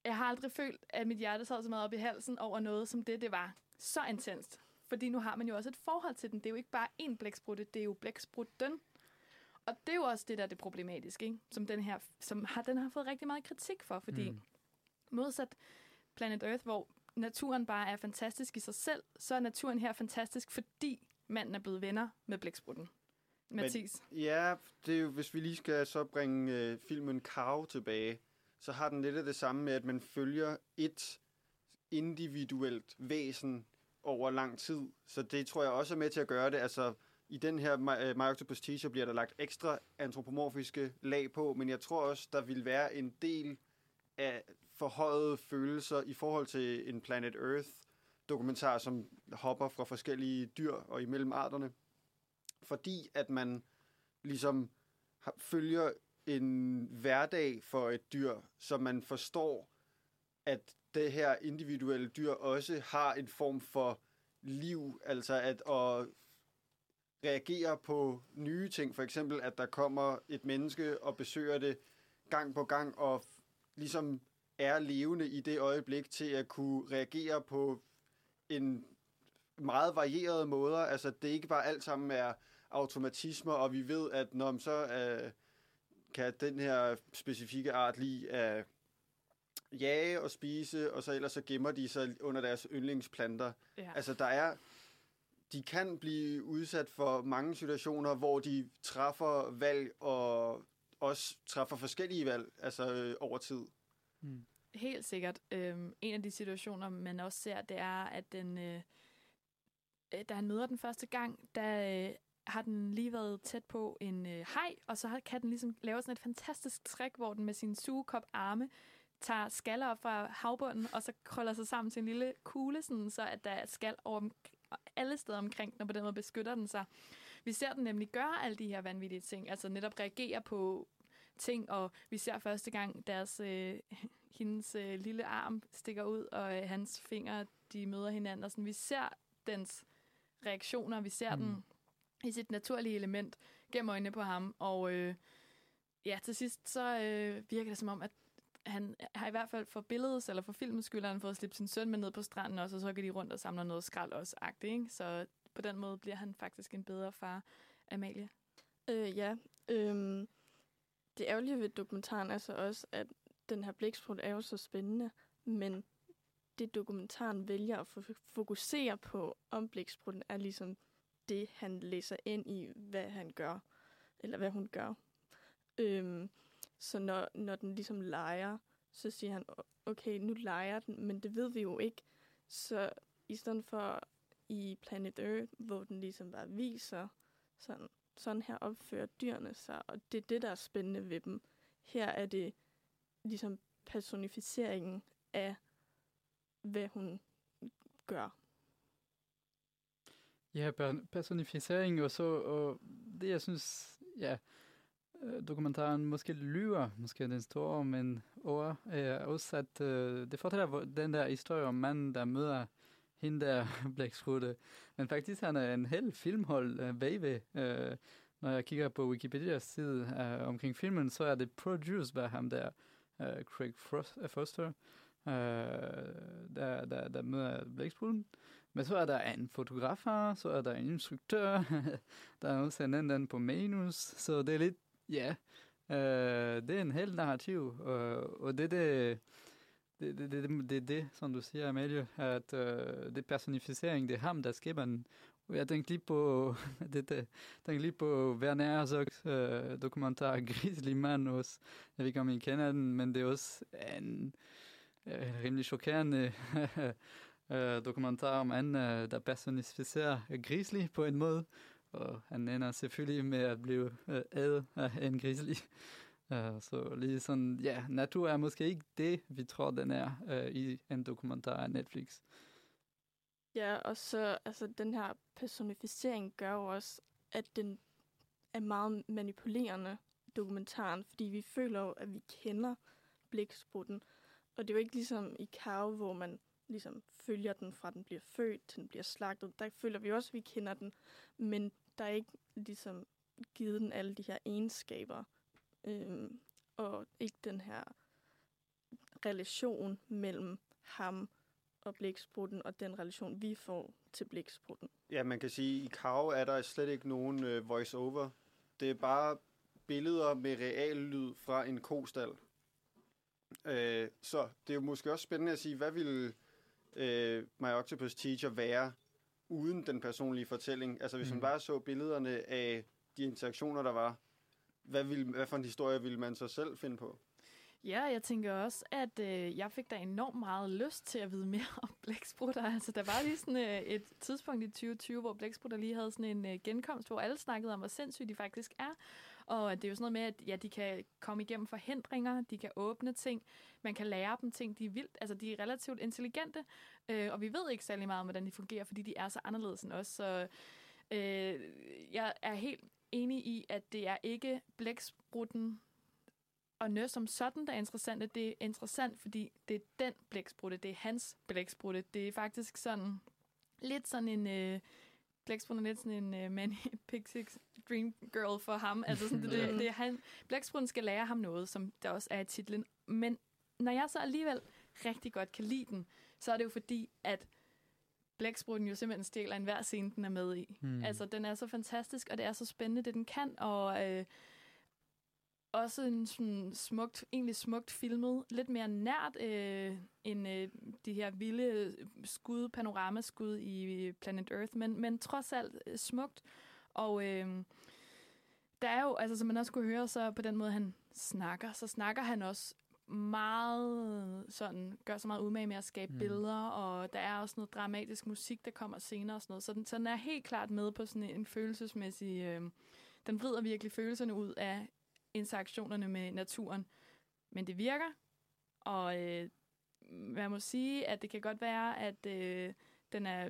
jeg har aldrig følt, at mit hjerte sad så meget op i halsen over noget som det, det var. Så intenst. Fordi nu har man jo også et forhold til den. Det er jo ikke bare én blæksprutte, det er jo blæksprutten. Og det er jo også det, der er det problematiske, ikke? Som, den her, som har, den har fået rigtig meget kritik for, fordi Mm. modsat Planet Earth, hvor naturen bare er fantastisk i sig selv, så er naturen her fantastisk, fordi manden er blevet venner med blæksprutten. Mathis. Ja, det er jo, hvis vi lige skal så bringe øh, filmen Cow tilbage, så har den lidt af det samme med, at man følger et individuelt væsen over lang tid. Så det tror jeg også er med til at gøre det. Altså, i den her My, uh, My Octopus Teacher bliver der lagt ekstra antropomorfiske lag på, men jeg tror også, der vil være en del af forhøjede følelser i forhold til en Planet Earth dokumentar, som hopper fra forskellige dyr og imellem arterne. Fordi at man ligesom følger en hverdag for et dyr, så man forstår, at det her individuelle dyr også har en form for liv, altså at at reagere på nye ting. For eksempel, at der kommer et menneske og besøger det gang på gang, og ligesom er levende i det øjeblik til at kunne reagere på en meget varierede måder. Altså, det er ikke bare alt sammen er automatismer, og vi ved, at når man så øh, kan den her specifikke art lige at jage og spise, og så ellers så gemmer de sig under deres yndlingsplanter. Ja. Altså, der er... De kan blive udsat for mange situationer, hvor de træffer valg og også træffer forskellige valg, altså øh, over tid. Mm. Helt sikkert. Øhm, en af de situationer, man også ser, det er, at den, øh, øh da han møder den første gang, der øh, har den lige været tæt på en øh, hej, og så kan den ligesom lave sådan et fantastisk trick, hvor den med sin sugekop arme tager skaller op fra havbunden, og så krøller sig sammen til en lille kugle, sådan, så at der er skal over alle steder omkring den, og på den måde beskytter den sig. Vi ser den nemlig gøre alle de her vanvittige ting, altså netop reagere på ting, og vi ser første gang deres, øh, hendes øh, lille arm stikker ud, og øh, hans fingre, de møder hinanden, og sådan, vi ser dens reaktioner, vi ser mm. Den i sit naturlige element gennem øjnene på ham, og øh, ja, til sidst så øh, virker det som om, at han har i hvert fald for billedets eller for filmens skyld, har han fået slippe sin søn med ned på stranden også, og så går de rundt og samler noget skrald også, agtigt, ikke? Så på den måde bliver han faktisk en bedre far, Amalie. Øh, ja. Øhm, det ærgerlige ved dokumentaren er så også, at den her blæksprut er jo så spændende, men det dokumentaren vælger at fokusere på om blæksprutten er ligesom det, han læser ind i, hvad han gør, eller hvad hun gør. Øhm, så når, når den ligesom leger, så siger han, okay, nu leger den, men det ved vi jo ikke. Så i stedet for i Planet Earth, hvor den ligesom bare viser sådan, sådan her opfører dyrene sig, og det er det, der er spændende ved dem. Her er det ligesom personificeringen af, hvad hun gør. Ja, personificering og så, og det jeg synes, ja, øh, dokumentaren måske lyver, måske den store, men ord øh, er også, at øh, det fortæller den der historie om manden, der møder hende der blæksprutte. Men faktisk han er en hel filmhold øh, bagved. Øh, når jeg kigger på Wikipedias side øh, omkring filmen, så er det produced by ham der, øh, Craig Frost, øh, Foster, øh, der, der, der møder blæksprutten. men så er der en fotograf her, så er der en instruktør, der er også en anden på manus, så det er lidt, ja, øh, det er en helt narrativ, og, og det er det, det, det, det, det, det, det, som du siger, Amalie, at øh, det personificering, det er ham, der skaber den. jeg tænkte lige på, det, det, tænkte lige på Werner Herzogs øh, dokumentar Grizzly Man også. Jeg ved ikke, om I kender den, men det er også en øh, rimelig chokerende øh, dokumentar om en, øh, der personificerer Grizzly på en måde. Og han ender selvfølgelig med at blive øh, af en grizzly. Uh, så lige sådan, ja, natur er måske ikke det, vi tror, den er uh, i en dokumentar af Netflix. Ja, og så altså, den her personificering gør jo også, at den er meget manipulerende, dokumentaren, fordi vi føler jo, at vi kender blæksprutten. Og det er jo ikke ligesom i Cow, hvor man ligesom følger den fra den bliver født til den bliver slagtet. Der føler vi også, at vi kender den, men der er ikke ligesom givet den alle de her egenskaber, øhm, og ikke den her relation mellem ham og blæksprutten, og den relation, vi får til blæksprutten. Ja, man kan sige, at i Kav er der slet ikke nogen øh, voice-over. Det er bare billeder med real lyd fra en kostal. Øh, så det er jo måske også spændende at sige, hvad ville øh, My Octopus Teacher være uden den personlige fortælling? Altså hvis mm. man bare så billederne af de interaktioner, der var, hvad, vil, hvad for en historie ville man så selv finde på? Ja, jeg tænker også, at øh, jeg fik da enormt meget lyst til at vide mere om blæksprutter. Altså, der var lige sådan øh, et tidspunkt i 2020, hvor blæksprutter lige havde sådan en øh, genkomst, hvor alle snakkede om, hvor sindssygt de faktisk er. Og det er jo sådan noget med, at ja, de kan komme igennem forhindringer, de kan åbne ting, man kan lære dem ting, de er vildt, altså de er relativt intelligente, øh, og vi ved ikke særlig meget om, hvordan de fungerer, fordi de er så anderledes end os. Så øh, jeg er helt enig i, at det er ikke blæksprutten, og noget som sådan, der er interessant, det er interessant, fordi det er den blæksprutte, det er hans blæksprutte. Det er faktisk sådan, lidt sådan en... Øh, blæksprutten er lidt sådan en uh, Manny Pixix dream girl for ham. Altså sådan, det, det, det er han, blæksprutten skal lære ham noget, som der også er i titlen. Men når jeg så alligevel rigtig godt kan lide den, så er det jo fordi, at blæksprutten jo simpelthen stjæler en hver scene, den er med i. Mm. Altså, den er så fantastisk, og det er så spændende, det den kan, og øh, også en sådan smukt, egentlig smukt filmet, lidt mere nært øh, end øh, de her vilde skud, panoramaskud i Planet Earth, men, men trods alt øh, smukt. Og øh, der er jo, altså som man også kunne høre, så på den måde, han snakker, så snakker han også meget sådan, gør så meget umage med at skabe mm. billeder, og der er også noget dramatisk musik, der kommer senere og sådan noget. Så den, så den er helt klart med på sådan en følelsesmæssig... Øh, den vrider virkelig følelserne ud af interaktionerne med naturen. Men det virker, og øh, man må sige, at det kan godt være, at øh, den er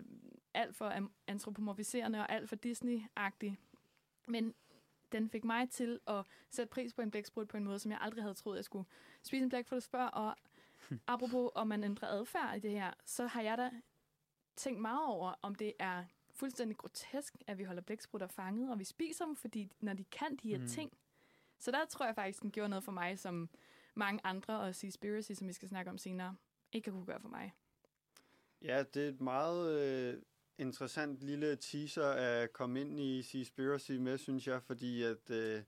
alt for antropomorfiserende og alt for Disney-agtig. Men den fik mig til at sætte pris på en blæksprut på en måde, som jeg aldrig havde troet, jeg skulle spise en blæksprutte før. Og apropos, om man ændrer adfærd i det her, så har jeg da tænkt meget over, om det er fuldstændig grotesk, at vi holder blæksprutter fanget, og vi spiser dem, fordi når de kan de her mm. ting, så der tror jeg faktisk, den gjorde noget for mig, som mange andre, og Seaspiracy, som vi skal snakke om senere, ikke kunne gøre for mig. Ja, det er et meget øh, interessant lille teaser at komme ind i Seaspiracy med, synes jeg, fordi at øh,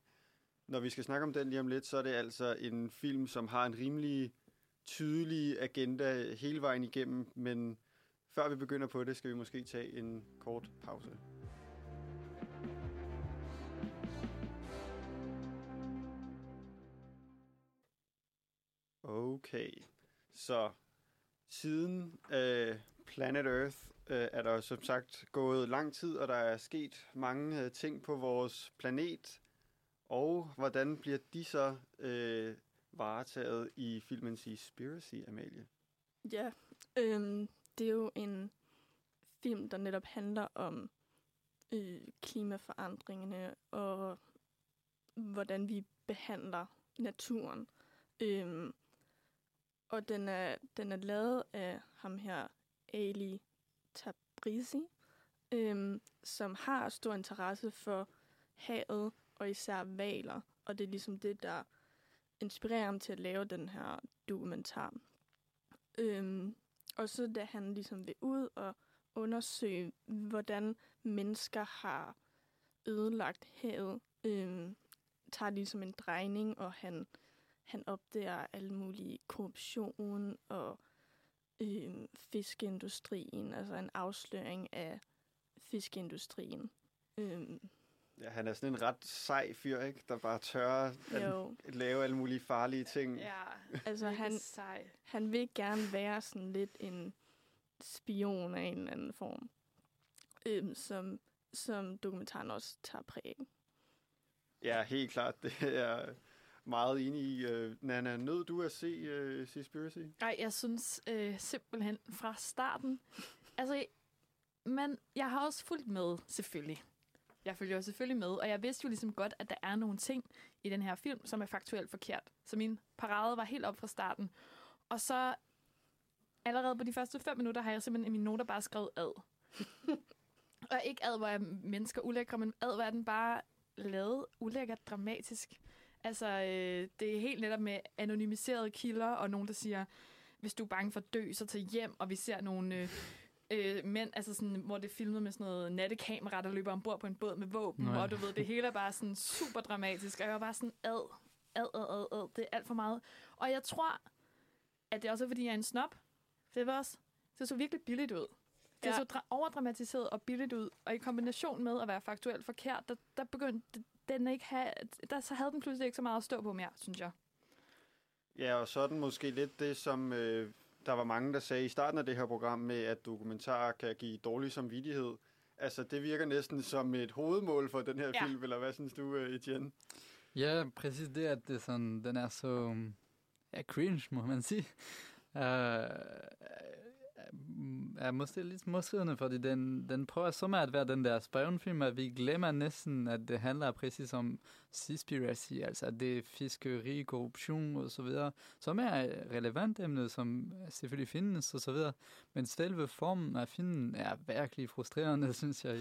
når vi skal snakke om den lige om lidt, så er det altså en film, som har en rimelig tydelig agenda hele vejen igennem, men før vi begynder på det, skal vi måske tage en kort pause. Okay, så siden øh, Planet Earth øh, er der som sagt gået lang tid, og der er sket mange øh, ting på vores planet. Og hvordan bliver de så øh, varetaget i filmen Seaspiracy, Amalie? Ja, øh, det er jo en film, der netop handler om øh, klimaforandringerne og hvordan vi behandler naturen. Øh, og den er, den er lavet af ham her, Ali Tabrizi, øhm, som har stor interesse for havet og især valer. Og det er ligesom det, der inspirerer ham til at lave den her dokumentar. Øhm, og så da han ligesom vil ud og undersøge, hvordan mennesker har ødelagt havet, øhm, tager ligesom en drejning, og han, han opdager alle mulige korruption og øhm, fiskeindustrien, altså en afsløring af fiskeindustrien. Øhm, Ja, han er sådan en ret sej fyr, ikke? Der bare tør at jo, lave alle mulige farlige ting. Ja, altså han, sej. han vil gerne være sådan lidt en spion af en eller anden form, øhm, som, som dokumentaren også tager præg. Ja, helt klart. Det er meget enig i. Øh, Nana, nød du at se øh, Seaspiracy? Nej, jeg synes øh, simpelthen fra starten... altså, men jeg har også fulgt med, selvfølgelig. Jeg følger jo selvfølgelig med, og jeg vidste jo ligesom godt, at der er nogle ting i den her film, som er faktuelt forkert. Så min parade var helt op fra starten. Og så allerede på de første fem minutter har jeg simpelthen i mine noter bare skrevet ad. og ikke ad, hvor er mennesker ulækre, men ad, hvor er den bare lavet ulækkert dramatisk. Altså, øh, det er helt netop med anonymiserede kilder, og nogen, der siger, hvis du er bange for at dø, så tag hjem, og vi ser nogle øh, øh, mænd, altså sådan, hvor det er filmet med sådan noget nattekamera, der løber ombord på en båd med våben, Nå ja. og du ved, det hele er bare sådan super dramatisk, og jeg var bare sådan, ad, ad, ad, ad, ad, det er alt for meget. Og jeg tror, at det er også fordi, jeg er en snob, for det var også, det så virkelig billigt ud. Det Ja. så dra- overdramatiseret og billigt ud, og i kombination med at være faktuelt forkert, der, der begyndte den ikke have, der så havde den pludselig ikke så meget at stå på mere, synes jeg. Ja, og sådan måske lidt det, som øh, der var mange, der sagde i starten af det her program med, at dokumentarer kan give dårlig samvittighed. Altså, det virker næsten som et hovedmål for den her Ja. film, eller hvad synes du, øh, Etienne? Ja, præcis det, at det er sådan, den er så ja, cringe, må man sige. Uh, er måske lidt modstridende, fordi den, den prøver så meget at være den der spionfilm, at vi glemmer næsten, at det handler præcis om seaspiracy, altså at det er fiskeri, korruption og så videre, som er et relevant emne, som selvfølgelig findes og så videre, men selve formen af filmen er virkelig frustrerende, synes jeg.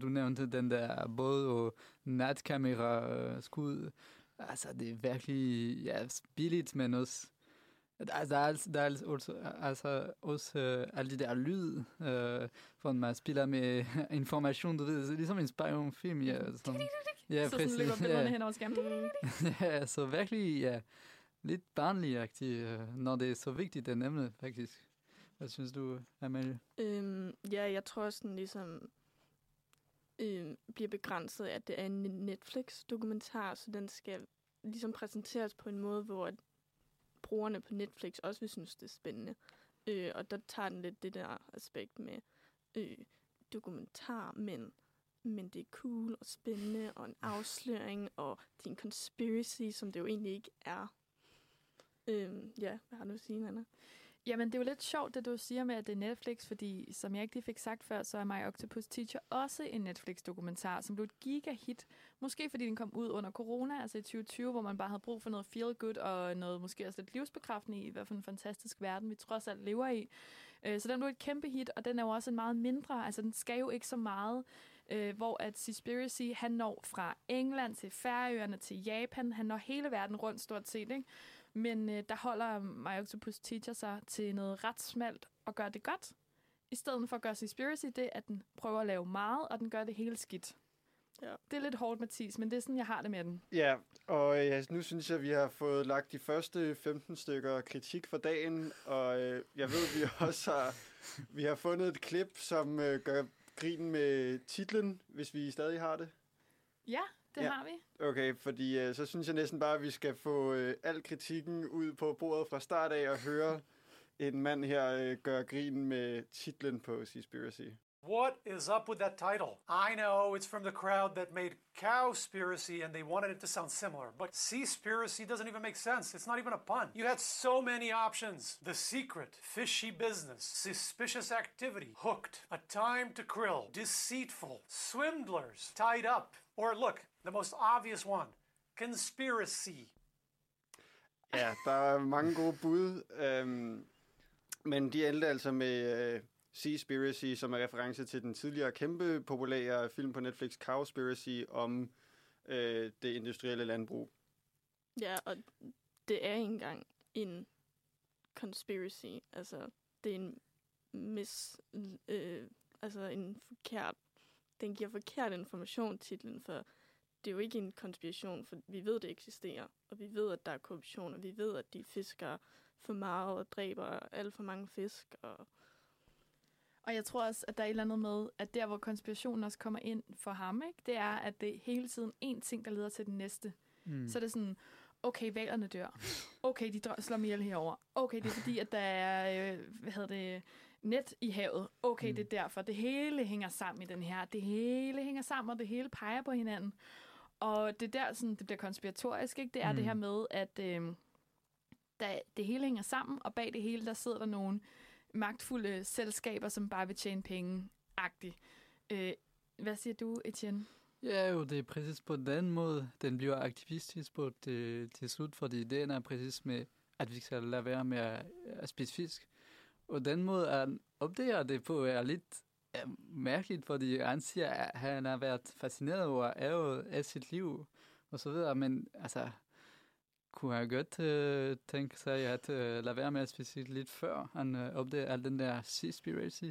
Du nævnte den der båd og natkamera-skud. Øh, altså, det er virkelig ja, billigt, men også... Altså, der er, altså- der er også, altså også øh, alle de der lyd, øh, hvor man spiller med information, du ved, så ligesom en spionfilm, ja. Som, ja, så sådan løber billederne hen over skærmen. ja, så virkelig, ja, lidt barnlig-agtigt, øh, når det er så vigtigt, det emne, faktisk. Hvad synes du, Amalie? Øhm, ja, jeg tror sådan ligesom øhm, bliver begrænset at det er en Netflix-dokumentar, så den skal ligesom præsenteres på en måde, hvor at brugerne på Netflix også vil synes, det er spændende. Øh, og der tager den lidt det der aspekt med øh, dokumentar, men, men det er cool og spændende, og en afsløring, og det er en conspiracy, som det jo egentlig ikke er. Øh, ja, hvad har du at sige, Anna? Jamen, det er jo lidt sjovt, det du siger med, at det er Netflix, fordi som jeg ikke lige fik sagt før, så er My Octopus Teacher også en Netflix-dokumentar, som blev et giga-hit. Måske fordi den kom ud under corona, altså i 2020, hvor man bare havde brug for noget feel-good og noget måske også lidt livsbekræftende i, hvad for en fantastisk verden vi trods alt lever i. Øh, så den blev et kæmpe hit, og den er jo også en meget mindre, altså den skal jo ikke så meget, øh, hvor at Seaspiracy, han når fra England til Færøerne til Japan, han når hele verden rundt stort set, ikke? Men øh, der holder My Octopus Teacher sig til noget ret smalt og gør det godt. I stedet for at gøre Seaspiracy det, at den prøver at lave meget, og den gør det hele skidt. Ja. Det er lidt hårdt, Mathis, men det er sådan, jeg har det med den. Ja, og øh, ja, nu synes jeg, at vi har fået lagt de første 15 stykker kritik for dagen, og øh, jeg ved, at vi også har, vi har fundet et klip, som øh, gør grin med titlen, hvis vi stadig har det. Ja, det Ja. har vi. Okay, fordi øh, så synes jeg næsten bare, at vi skal få øh, al kritikken ud på bordet fra start af og høre en mand her øh, gøre grin med titlen på Seaspiracy. What is up with that title? I know it's from the crowd that made Cowspiracy and they wanted it to sound similar, but Seaspiracy doesn't even make sense. It's not even a pun. You had so many options. The Secret, Fishy Business, Suspicious Activity, Hooked, A Time to Krill, Deceitful, Swindlers, Tied Up, or look, the most obvious one, Conspiracy. Ja, der er mange gode bud, øhm, men de endte altså med øh, Seaspiracy, som er reference til den tidligere kæmpe populære film på Netflix, Cowspiracy, om øh, det industrielle landbrug. Ja, og det er ikke engang en conspiracy. Altså, det er en mis, øh, altså en forkert, den giver forkert information titlen, for det er jo ikke en konspiration, for vi ved, det eksisterer, og vi ved, at der er korruption, og vi ved, at de fisker for meget og dræber alt for mange fisk. Og og jeg tror også, at der er et eller andet med, at der, hvor konspirationen også kommer ind for ham, ikke, det er, at det er hele tiden en ting, der leder til den næste. Mm. Så er det sådan, okay, valerne dør. Okay, de dør, slår mig ihjel herover. Okay, det er fordi, at der er, øh, hvad hedder det, net i havet. Okay, mm. det er derfor. Det hele hænger sammen i den her. Det hele hænger sammen, og det hele peger på hinanden. Og det er der, sådan, det bliver konspiratorisk, ikke? Det er mm. det her med, at øh, der, det hele hænger sammen, og bag det hele, der sidder der nogle magtfulde selskaber, som bare vil tjene penge. Agtigt. Øh, hvad siger du, Etienne? Ja, jo, det er præcis på den måde, den bliver aktivistisk på det, til slut, fordi den er præcis med, at vi skal lade være med at, at spise fisk. Og den måde, at opdager det på, er lidt er mærkeligt, fordi han siger, at han har været fascineret over ævet af sit liv, og så videre, men altså, kunne han godt øh, tænke sig at øh, lade være med at spise lidt før han øh, opdagede al den der seaspiracy.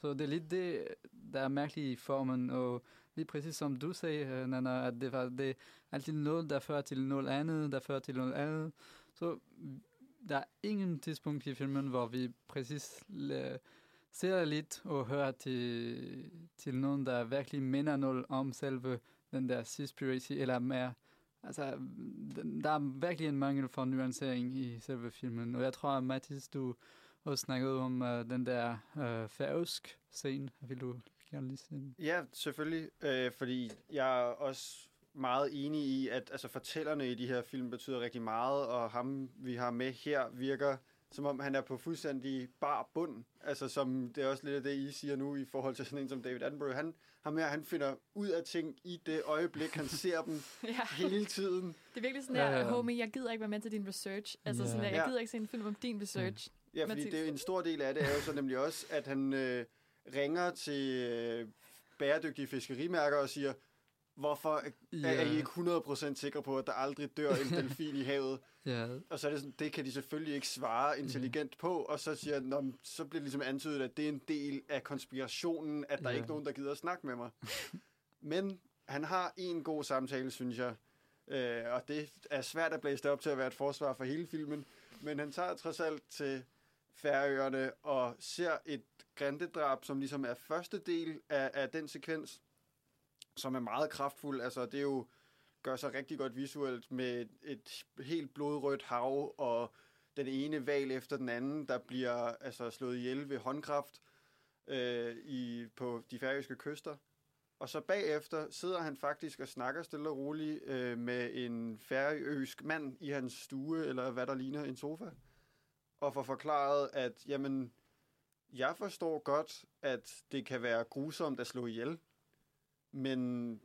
Så det er lidt det, der er mærkeligt i formen, og lige præcis som du sagde, øh, Nana, at det var det altid noget, der fører til noget andet, der fører til noget andet. Så der er ingen tidspunkt i filmen, hvor vi præcis øh, ser lidt og hører til, til nogen, der virkelig minder noget om selve den der seaspiracy, eller mere Altså, der er virkelig en mangel for nuancering i selve filmen, og jeg tror, at Mathis, du også snakkede om uh, den der uh, færøsk scene. Vil du gerne lige sige Ja, selvfølgelig, øh, fordi jeg er også meget enig i, at altså, fortællerne i de her film betyder rigtig meget, og ham, vi har med her, virker som om han er på fuldstændig bar bund. Altså som det er også lidt af det, I siger nu i forhold til sådan en som David Attenborough. Han, ham her, han finder ud af ting i det øjeblik, han ser dem Ja. hele tiden. Det er virkelig sådan Ja, der, ja. homie, jeg gider ikke være med til din research. Altså Ja. sådan der, jeg Ja. gider ikke se en film om din research. Ja, fordi det er en stor del af det er jo så nemlig også, at han øh, ringer til øh, bæredygtige fiskerimærker og siger, hvorfor er, er I ikke 100% sikre på, at der aldrig dør en delfin i havet? Ja, Og så er det sådan, det kan de selvfølgelig ikke svare intelligent på, og så siger han, "Nå, men så bliver det ligesom antydet, at det er en del af konspirationen, at der Ja. er ikke nogen, der gider at snakke med mig. Men han har en god samtale, synes jeg, øh, og det er svært at blæse det op til at være et forsvar for hele filmen, men han tager trods alt til Færøerne og ser et grindedrab, som ligesom er første del af, af den sekvens, som er meget kraftfuld. Altså, det er jo gør sig rigtig godt visuelt med et, et helt blodrødt hav, og den ene val efter den anden, der bliver altså, slået ihjel ved håndkraft øh, i, på de færøske kyster. Og så bagefter sidder han faktisk og snakker stille og roligt øh, med en færøsk mand i hans stue, eller hvad der ligner en sofa, og får forklaret, at jamen, jeg forstår godt, at det kan være grusomt at slå ihjel, men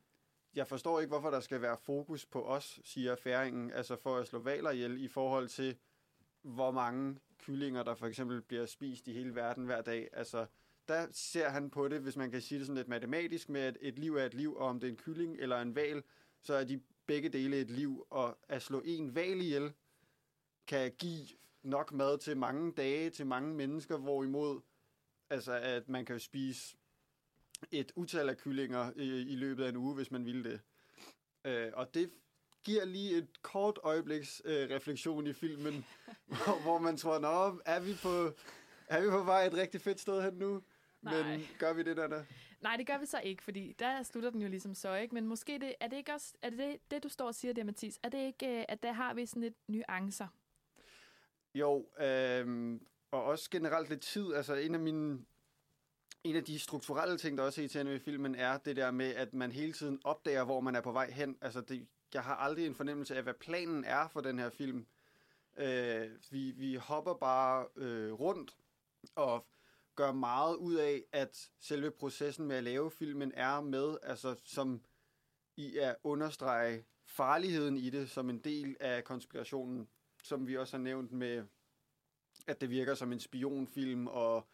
jeg forstår ikke, hvorfor der skal være fokus på os, siger færingen, altså for at slå valer ihjel i forhold til, hvor mange kyllinger, der for eksempel bliver spist i hele verden hver dag. Altså, der ser han på det, hvis man kan sige det sådan lidt matematisk, med at et liv er et liv, og om det er en kylling eller en val, så er de begge dele et liv, og at slå en val ihjel, kan give nok mad til mange dage, til mange mennesker, hvorimod altså, at man kan spise et utal af kyllinger i, i løbet af en uge, hvis man ville det. Øh, og det giver lige et kort øjebliks øh, refleksion i filmen, hvor, hvor man tror, nå, er vi på, er vi på vej et rigtig fedt sted hen nu? Nej. Men gør vi det der, der? Nej, det gør vi så ikke, fordi der slutter den jo ligesom så, ikke? Men måske det, er det ikke også, er det, det det, du står og siger der, Mathis, er det ikke, øh, at der har vi sådan lidt nuancer? Jo, øh, og også generelt lidt tid. Altså en af mine en af de strukturelle ting, der også er irriterende ved filmen, er det der med, at man hele tiden opdager, hvor man er på vej hen. Altså, det, jeg har aldrig en fornemmelse af, hvad planen er for den her film. Øh, vi, vi hopper bare øh, rundt og gør meget ud af, at selve processen med at lave filmen er med, altså som i at understrege farligheden i det som en del af konspirationen, som vi også har nævnt med, at det virker som en spionfilm og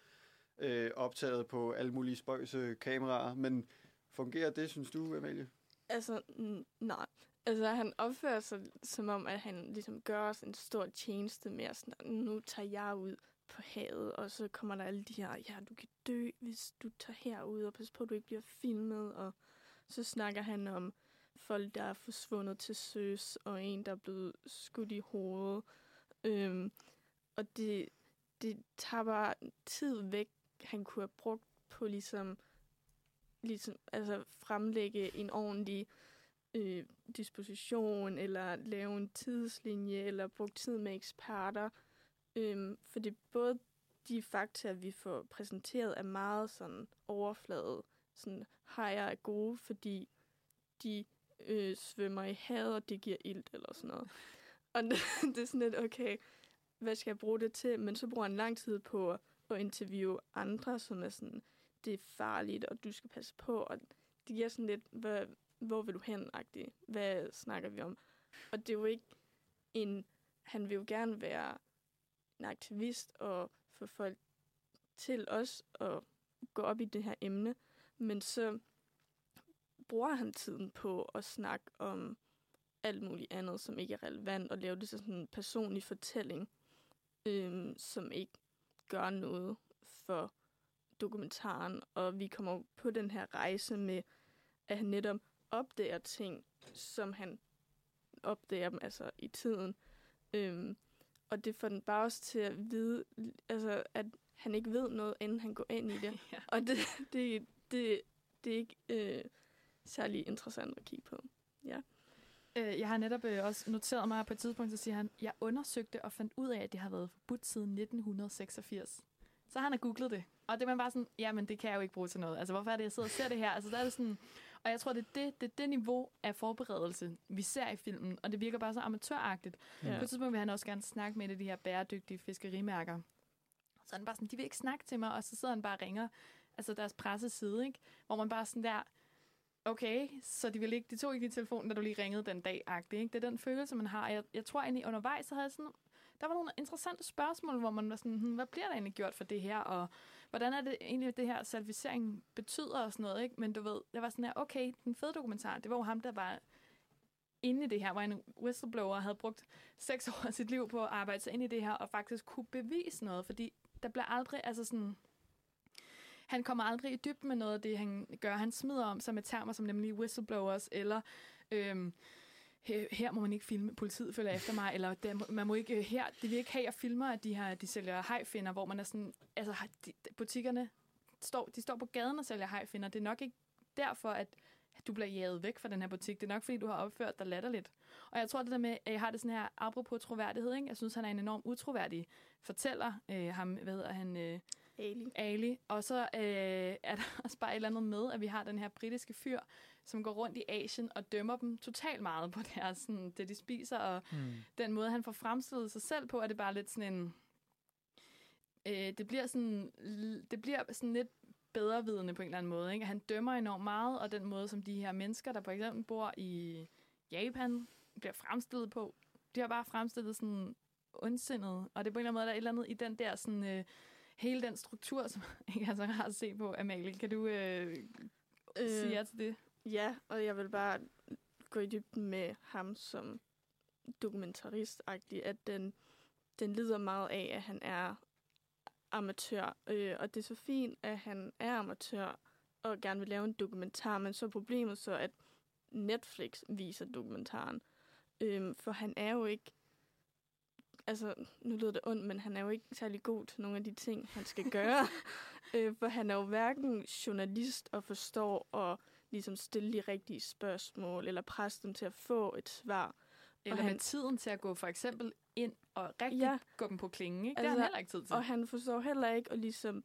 øh, optaget på alle mulige spøjse kameraer. Men fungerer det, synes du, Amalie? Altså, n- nej. Altså, han opfører sig som om, at han ligesom gør os en stor tjeneste med at sådan, nu tager jeg ud på havet, og så kommer der alle de her, ja, du kan dø, hvis du tager herud, og pas på, at du ikke bliver filmet, og så snakker han om folk, der er forsvundet til søs, og en, der er blevet skudt i hovedet. Øhm, og det, det tager bare tid væk, han kunne have brugt på ligesom, ligesom altså fremlægge en ordentlig øh, disposition, eller lave en tidslinje, eller bruge tid med eksperter. Øhm, for det både de fakta, vi får præsenteret, er meget sådan overflade. Sådan, hajer er gode, fordi de øh, svømmer i havet, og det giver ilt, eller sådan noget. Og det, det er sådan lidt, okay, hvad skal jeg bruge det til? Men så bruger han lang tid på at interviewe andre, som er sådan, det er farligt, og du skal passe på, og det giver sådan lidt, hvad, hvor vil du hen -agtigt? Hvad snakker vi om? Og det er jo ikke en... Han vil jo gerne være en aktivist og få folk til os at gå op i det her emne, men så bruger han tiden på at snakke om alt muligt andet, som ikke er relevant, og lave det til sådan en personlig fortælling, øhm, som ikke gør noget for dokumentaren. Og vi kommer på den her rejse med, at han netop opdager ting, som han opdager dem altså i tiden. Øhm, og det får den bare også til at vide, altså, at han ikke ved noget, inden han går ind i det. Ja. Og det, det, det, det er ikke øh, særlig interessant at kigge på. Ja. Øh, jeg har netop øh, også noteret mig på et tidspunkt, så siger han, jeg undersøgte og fandt ud af, at det har været forbudt siden 1986. Så har han googlet det. Og det man bare sådan, jamen det kan jeg jo ikke bruge til noget. Altså hvorfor er det, jeg sidder og ser det her? Altså der er det sådan, og jeg tror, det er det, det, er det niveau af forberedelse, vi ser i filmen. Og det virker bare så amatøragtigt. Ja. På et tidspunkt vil han også gerne snakke med et af de her bæredygtige fiskerimærker. Så han bare sådan, de vil ikke snakke til mig, og så sidder han bare og ringer, altså deres presseside, ikke? Hvor man bare sådan der, okay, så de, ville ikke, de tog ikke din telefon, da du lige ringede den dag, -agtig, ikke? Det er den følelse, man har. Jeg, jeg tror egentlig undervejs, så havde jeg sådan, der var nogle interessante spørgsmål, hvor man var sådan, hm, hvad bliver der egentlig gjort for det her, og hvordan er det egentlig, det her certificering betyder og sådan noget, ikke? Men du ved, jeg var sådan her, okay, den fede dokumentar, det var jo ham, der var inde i det her, hvor en whistleblower havde brugt seks år af sit liv på at arbejde sig ind i det her, og faktisk kunne bevise noget, fordi der bliver aldrig, altså sådan, han kommer aldrig i dybden med noget af det, han gør. Han smider om sig med termer som nemlig whistleblowers, eller øhm, her, her må man ikke filme, politiet følger efter mig, eller der, man må ikke, her, det vil ikke have, jeg filmer, at de, her, de sælger hajfinder, hvor man er sådan, altså de, butikkerne står, de står på gaden og sælger hajfinder. Det er nok ikke derfor, at du bliver jaget væk fra den her butik. Det er nok, fordi du har opført dig latterligt. Og jeg tror, det der med, at jeg har det sådan her, apropos troværdighed, ikke? jeg synes, han er en enorm utroværdig fortæller, øh, ham, hvad hedder han, øh, Ali. Ali. Og så øh, er der også bare et eller andet med, at vi har den her britiske fyr, som går rundt i Asien og dømmer dem totalt meget på deres, sådan, det, de spiser, og Mm. den måde, han får fremstillet sig selv på, er det bare lidt sådan en... Øh, det bliver sådan, det bliver sådan lidt bedrevidende på en eller anden måde. Ikke? Han dømmer enormt meget, og den måde, som de her mennesker, der for eksempel bor i Japan, bliver fremstillet på, de har bare fremstillet sådan ondsindet, og det er på en eller anden måde, der er et eller andet i den der sådan... Øh, hele den struktur, som ikke er så rart at se på, Amalie. Kan du øh, øh. sige ja til det? Ja, og jeg vil bare gå i dybden med ham som dokumentarist at den, den lider meget af, at han er amatør. Øh, og det er så fint, at han er amatør og gerne vil lave en dokumentar, men så er problemet så, at Netflix viser dokumentaren. Øh, for han er jo ikke altså, nu lyder det ondt, men han er jo ikke særlig god til nogle af de ting, han skal gøre. øh, for han er jo hverken journalist og forstår at ligesom stille de rigtige spørgsmål, eller presse dem til at få et svar. Eller og med han, tiden til at gå for eksempel ind og rigtig Ja. gå dem på klingen. Ikke? Det Altså, har han heller ikke tid til. og han forstår heller ikke at ligesom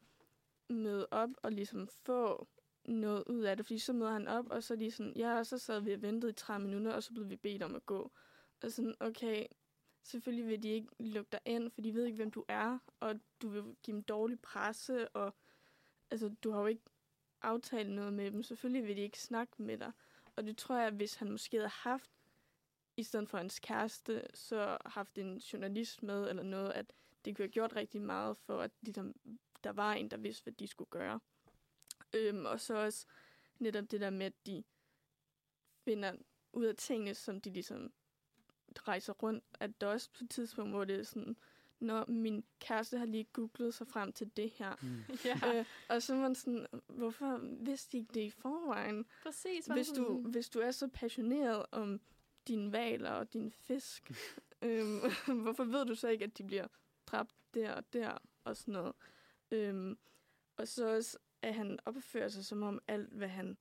møde op og ligesom få noget ud af det, fordi så møder han op, og så de sådan, ja, og så sad vi og ventede i 30 minutter, og så blev vi bedt om at gå. Og sådan, okay, selvfølgelig vil de ikke lukke dig ind, for de ved ikke, hvem du er, og du vil give dem dårlig presse, og altså, du har jo ikke aftalt noget med dem. Selvfølgelig vil de ikke snakke med dig. Og det tror jeg, hvis han måske havde haft, i stedet for hans kæreste, så haft en journalist med, eller noget, at det kunne have gjort rigtig meget for, at ligesom, der var en, der vidste, hvad de skulle gøre. Øhm, og så også netop det der med, at de finder ud af tingene, som de ligesom rejser rundt, at der også på et tidspunkt, hvor det er sådan, når min kæreste har lige googlet sig frem til det her. Mm. ja, Øh, og så er man sådan, hvorfor vidste de ikke det i forvejen? præcis. Hvis du, hvis du er så passioneret om dine valer og din fisk, øhm, hvorfor ved du så ikke, at de bliver dræbt der og der og sådan noget? Øhm, og så også, at han opfører sig som om alt, hvad han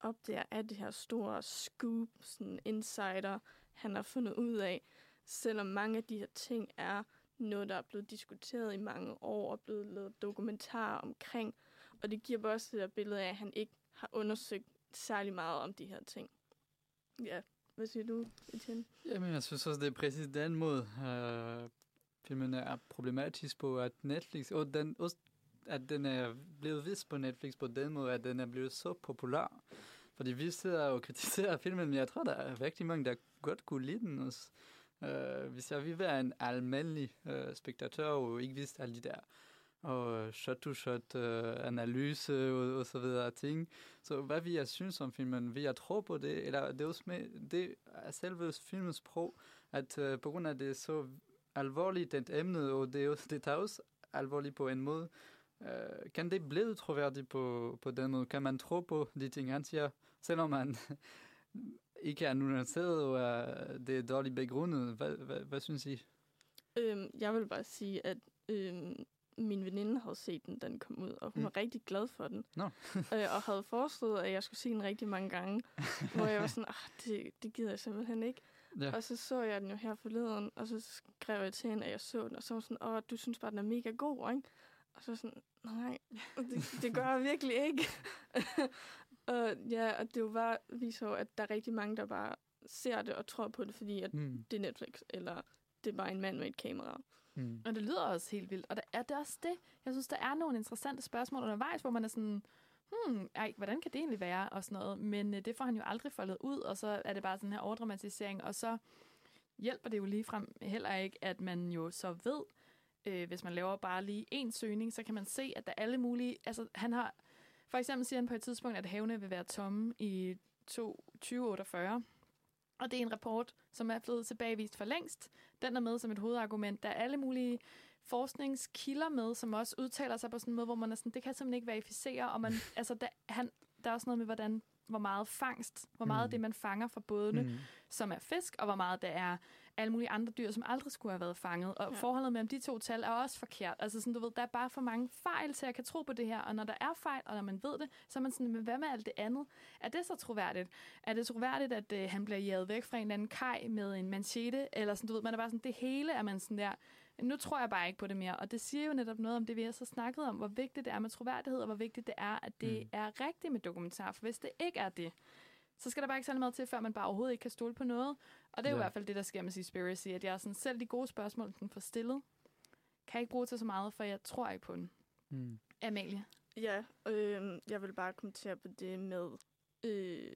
opdager, er det her store scoop, sådan insider, han har fundet ud af. Selvom mange af de her ting er noget, der er blevet diskuteret i mange år og blevet lavet dokumentarer omkring. Og det giver bare også det der billede af, at han ikke har undersøgt særlig meget om de her ting. Ja, hvad siger du, Etienne? Jamen, jeg synes også, det er præcis den måde, øh, filmen er problematisk på, at Netflix, og den, også, at den er blevet vist på Netflix på den måde, at den er blevet så populær. Fordi vi sidder og kritiserer filmen, men jeg tror, der er rigtig mange, der godt kunne lide den også. Øh, hvis jeg ville være en almindelig øh, spektatør, og ikke vidste alle de der og shot-to-shot øh, analyse og, og så videre ting. Så hvad vi jeg synes om filmen? vi jeg tro på det? Eller det er også med, det er selve filmens sprog, at øh, på grund af det er så alvorligt et emne, og det, er også, det tager også alvorligt på en måde, øh, kan det blive troværdigt på, på den måde? Kan man tro på de ting, han siger, selvom man ikke er nuanceret, og er, det er dårligt begrundet? Hvad, hvad, hvad synes I? Øhm, jeg vil bare sige, at øhm, min veninde havde set den, den kom ud, og hun Mm. var rigtig glad for den. Nå. øh, og havde foreslået, at jeg skulle se den rigtig mange gange. hvor jeg var sådan, ah, det, det gider jeg simpelthen ikke. Ja. Og så så jeg den jo her forleden, og så skrev jeg til hende, at jeg så den, og så var sådan, åh, du synes bare, den er mega god, ikke? Og så sådan, nej, det, det gør jeg virkelig ikke. og ja, og det jo bare viser jo, at der er rigtig mange, der bare ser det og tror på det, fordi at Mm. det er Netflix, eller det er bare en mand med et kamera. Mm. Og det lyder også helt vildt. Og der er det også det. Jeg synes, der er nogle interessante spørgsmål undervejs, hvor man er sådan, hmm, ej, hvordan kan det egentlig være, og sådan noget. Men øh, det får han jo aldrig foldet ud, og så er det bare sådan her overdramatisering, og så hjælper det jo lige frem heller ikke, at man jo så ved, øh, hvis man laver bare lige en søgning, så kan man se, at der er alle mulige, altså han har, for eksempel siger han på et tidspunkt, at havene vil være tomme i to- 2048, og det er en rapport, som er blevet tilbagevist for længst. Den er med som et hovedargument. Der er alle mulige forskningskilder med, som også udtaler sig på sådan en måde, hvor man er sådan, det kan simpelthen ikke verificere. Og man, altså, der, han, der er også noget med, hvordan, hvor meget fangst, hvor meget Mm. det, man fanger fra bådene. Mm. som er fisk, og hvor meget det er alle mulige andre dyr, som aldrig skulle have været fanget. Og Ja. forholdet mellem de to tal er også forkert. Altså sådan, du ved, der er bare for mange fejl til, at jeg kan tro på det her. Og når der er fejl, og når man ved det, så er man sådan, men hvad med alt det andet? Er det så troværdigt? Er det troværdigt, at øh, han bliver jaget væk fra en eller anden kaj med en manchete? Eller sådan, du ved, man er bare sådan, det hele er man sådan der, nu tror jeg bare ikke på det mere. Og det siger jo netop noget om det, vi har så snakket om, hvor vigtigt det er med troværdighed, og hvor vigtigt det er, at det mm. er rigtigt med dokumentar. For hvis det ikke er det, så skal der bare ikke særlig meget til, før man bare overhovedet ikke kan stole på noget. Og det er jo Ja. i hvert fald det, der sker med Seaspiracy, at jeg er sådan, selv de gode spørgsmål, den får stillet, kan jeg ikke bruge til så meget, for jeg tror ikke på den. Mm. Amalie? Ja, øh, jeg vil bare kommentere på det med øh,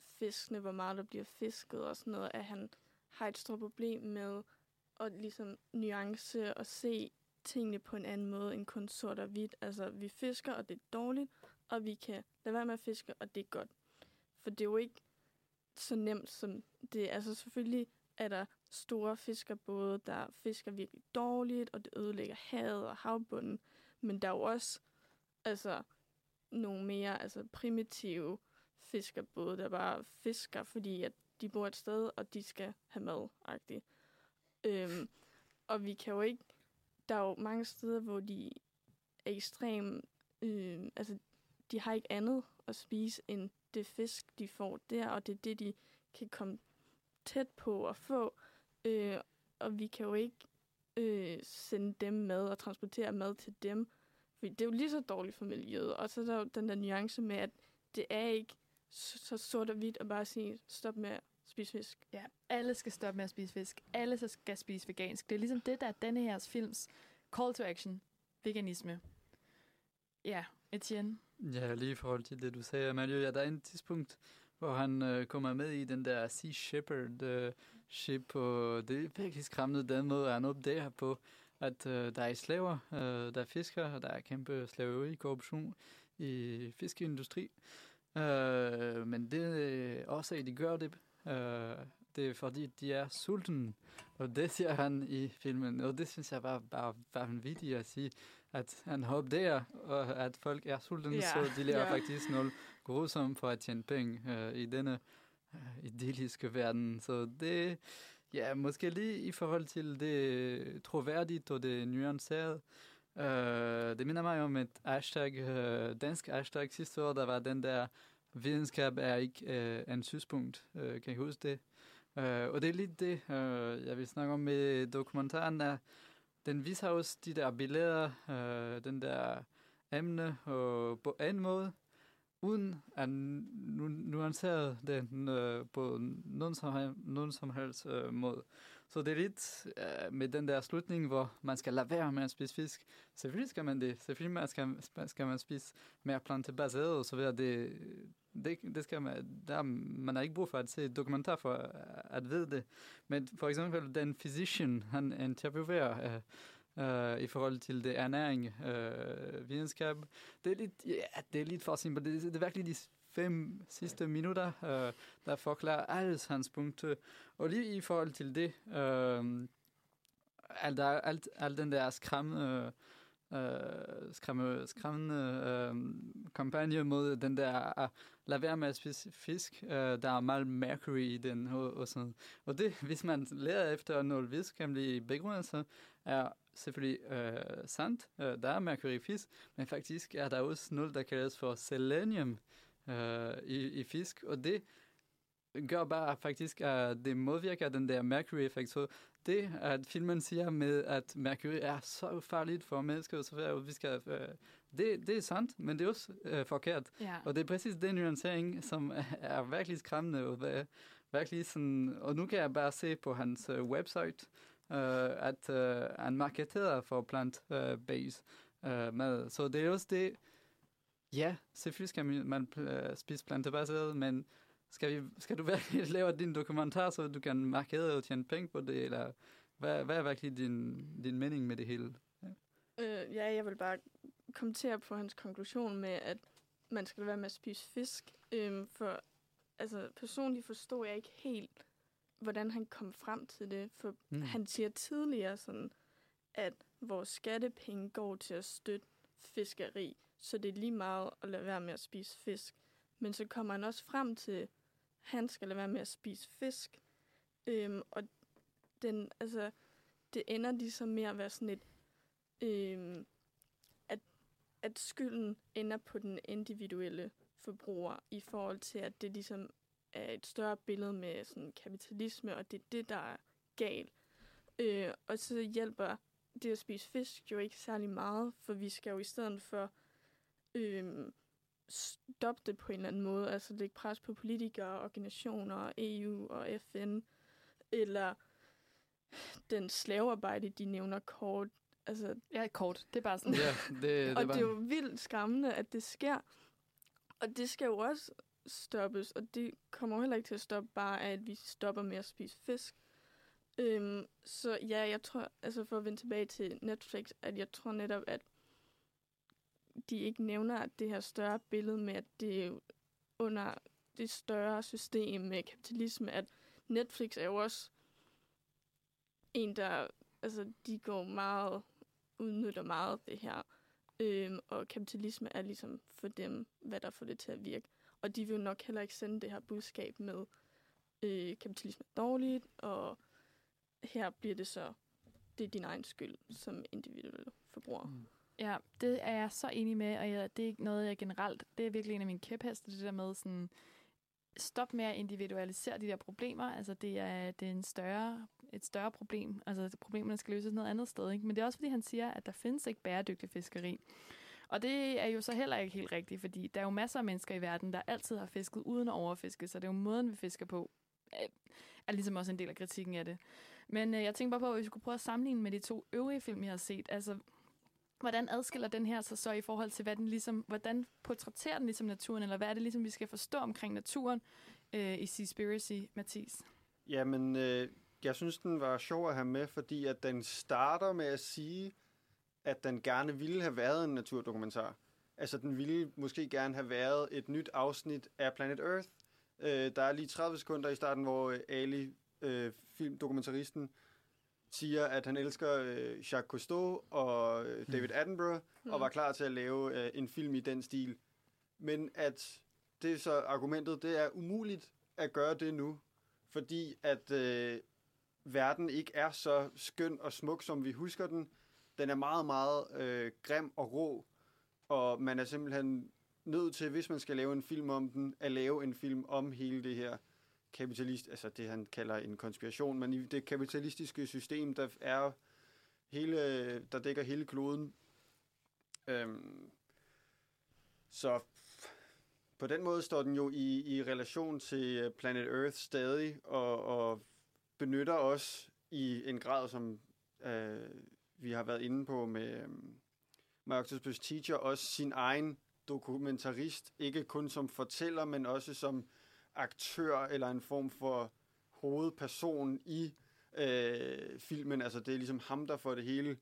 fiskene, hvor meget der bliver fisket og sådan noget, at han har et stort problem med at ligesom nuance og se tingene på en anden måde end kun sort og hvidt. Altså, vi fisker, og det er dårligt, og vi kan lade være med at fiske, og det er godt. For det er jo ikke så nemt som det. Altså, selvfølgelig er der store fiskerbåde, der fisker virkelig dårligt, og det ødelægger havet og havbunden. Men der er jo også altså, nogle mere altså, primitive fiskerbåde, der bare fisker, fordi at de bor et sted, og de skal have mad -agtigt. Øhm, og vi kan jo ikke... Der er jo mange steder, hvor de er ekstremt... Øh, altså, de har ikke andet at spise end det fisk, de får der, og det er det, de kan komme tæt på at få. Øh, og vi kan jo ikke øh, sende dem mad og transportere mad til dem, fordi det er jo lige så dårligt for miljøet. Og så er der jo den der nuance med, at det er ikke så sort og hvidt at bare sige, stop med at spise fisk. Ja, alle skal stoppe med at spise fisk. Alle så skal spise vegansk. Det er ligesom det, der er denne her films call to action. Veganisme. Ja, Etienne. Ja, lige i forhold til det, du sagde, Amalie. Ja, der er en tidspunkt, hvor han øh, kommer med i den der Sea Shepherd øh, ship, og det er virkelig skræmmende den måde, han opdager på, at øh, der er slaver, øh, der er fiskere, og der er kæmpe slaveri, korruption i fiskeindustri. Øh, men det øh, også, at de gør det, øh, det er fordi, de er sultne. Og det siger han i filmen, og det synes jeg var bare vanvittigt at sige, at han opdager, og at folk er sultne, Ja. så de laver Ja. faktisk noget grusomt for at tjene penge øh, i denne øh, idylliske verden. Så det, ja, måske lige i forhold til det troværdigt og det nuancerede, øh, det minder mig om et hashtag, øh, dansk hashtag sidste år, der var den der, videnskab er ikke øh, en synspunkt, øh, kan I huske det? Øh, og det er lidt det, øh, jeg vil snakke om med dokumentaren, er, den viser os de der billeder, øh, den der emne, og på en måde, uden at nu, nuancere den øh, på nogen som, nogen som helst øh, måde. Så det er lidt øh, med den der slutning, hvor man skal lade være med at spise fisk. Selvfølgelig skal man det. Selvfølgelig man skal, skal man spise mere plantebaseret og så videre. Det, det, det skal man, der, man har ikke brug for at se dokumentar for at, vide det. Men for eksempel den physician, han interviewer øh, øh, i forhold til det ernæring, øh, videnskab. Det er lidt, ja, det er lidt for simpelt. Det, det er virkelig de fem sidste minutter, øh, der forklarer alles hans punkter. Og lige i forhold til det, øh, alt, der, alt, alt den der skræmmende, øh, skræmme, skræmmende øh, kampagne mod den der, ah, at lade være med at spise fisk, øh, der er meget mercury i den, og, og sådan Og det, hvis man lærer efter noget videnskabelig begrundelse, så er selvfølgelig øh, sandt, øh, der er mercury i fisk, men faktisk er der også noget, der kaldes for selenium øh, i, i fisk, og det gør bare faktisk, at det modvirker den der mercury-effekt. Så det, at filmen siger med, at mercury er så farligt for mennesker, og så videre, og vi skal, øh, det, det er sandt, men det er også øh, forkert. Ja. Og det er præcis den nuancering, som er virkelig skræmmende, og hvad- virkelig sådan, og nu kan jeg bare se på hans uh, website, uh, at uh, han marketerer for plant-based uh, mad. Så det er også det, ja, selvfølgelig skal man, uh, spise plantebaseret, men skal, vi, skal du virkelig lave din dokumentar, så du kan markere og tjene penge på det, eller hvad, hvad er virkelig din, din mening med det hele? Øh, ja, jeg vil bare kommentere på hans konklusion med, at man skal være med at spise fisk. Øhm, for altså, personligt forstår jeg ikke helt, hvordan han kom frem til det. For Mm. han siger tidligere sådan, at vores skattepenge går til at støtte fiskeri, så det er lige meget at lade være med at spise fisk. Men så kommer han også frem til, han skal lade være med at spise fisk. Øhm, og den, altså, det ender ligesom med at være sådan et, øhm, at, at skylden ender på den individuelle forbruger i forhold til, at det ligesom er et større billede med sådan kapitalisme, og det er det, der er galt. Øh, og så hjælper det at spise fisk jo ikke særlig meget, for vi skal jo i stedet for øh, stoppe det på en eller anden måde, altså lægge pres på politikere, organisationer, EU og FN, eller den slavearbejde, de nævner kort. Altså, Ja, kort. Det er bare sådan. Ja, det, det, og var, det er jo vildt skræmmende, at det sker. Og det skal jo også stoppes, og det kommer jo heller ikke til at stoppe bare af, at vi stopper med at spise fisk. Øhm, så ja, jeg tror, altså for at vende tilbage til Netflix, at jeg tror netop, at de ikke nævner at det her større billede med, at det er under det større system med kapitalisme, at Netflix er jo også en, der, altså de går meget, udnytter meget det her. Øhm, og kapitalisme er ligesom for dem, hvad der får det til at virke. Og de vil jo nok heller ikke sende det her budskab med, øh, kapitalisme er dårligt, og her bliver det så, det er din egen skyld som individuel forbruger. Mm. Ja, det er jeg så enig med, og jeg, det er ikke noget, jeg generelt... Det er virkelig en af mine kæpheste, det der med sådan... Stop med at individualisere de der problemer. Altså, det er, det er en større, et større problem. Altså, problemerne skal løses noget andet sted. Ikke? Men det er også, fordi han siger, at der findes ikke bæredygtig fiskeri. Og det er jo så heller ikke helt rigtigt, fordi der er jo masser af mennesker i verden, der altid har fisket uden at overfiske, så det er jo måden, vi fisker på, er ligesom også en del af kritikken af det. Men øh, jeg tænker bare på, at vi skulle prøve at sammenligne med de to øvrige film, jeg har set. Altså, hvordan adskiller den her sig så i forhold til, hvad den ligesom, hvordan portrætterer den ligesom naturen, eller hvad er det ligesom, vi skal forstå omkring naturen øh, i Seaspiracy, Mathis? Jamen, øh, jeg synes, den var sjov at have med, fordi at den starter med at sige, at den gerne ville have været en naturdokumentar. Altså, den ville måske gerne have været et nyt afsnit af Planet Earth. Øh, der er lige 30 sekunder i starten, hvor øh, Ali øh, filmdokumentaristen, siger, at han elsker øh, Jacques Cousteau og øh, David Attenborough, mm. og var klar til at lave øh, en film i den stil. Men at det er så argumentet, det er umuligt at gøre det nu, fordi at øh, verden ikke er så skøn og smuk, som vi husker den. Den er meget, meget øh, grim og rå, og man er simpelthen nødt til, hvis man skal lave en film om den, at lave en film om hele det her kapitalist, altså det han kalder en konspiration, men i det kapitalistiske system, der er hele, der dækker hele kloden. Øhm, så på den måde står den jo i, i relation til øh, Planet Earth stadig, og, og benytter os i en grad, som øh, vi har været inde på med øh, My Octopus Teacher, også sin egen dokumentarist, ikke kun som fortæller, men også som aktør eller en form for hovedperson i øh, filmen. Altså det er ligesom ham, der får det hele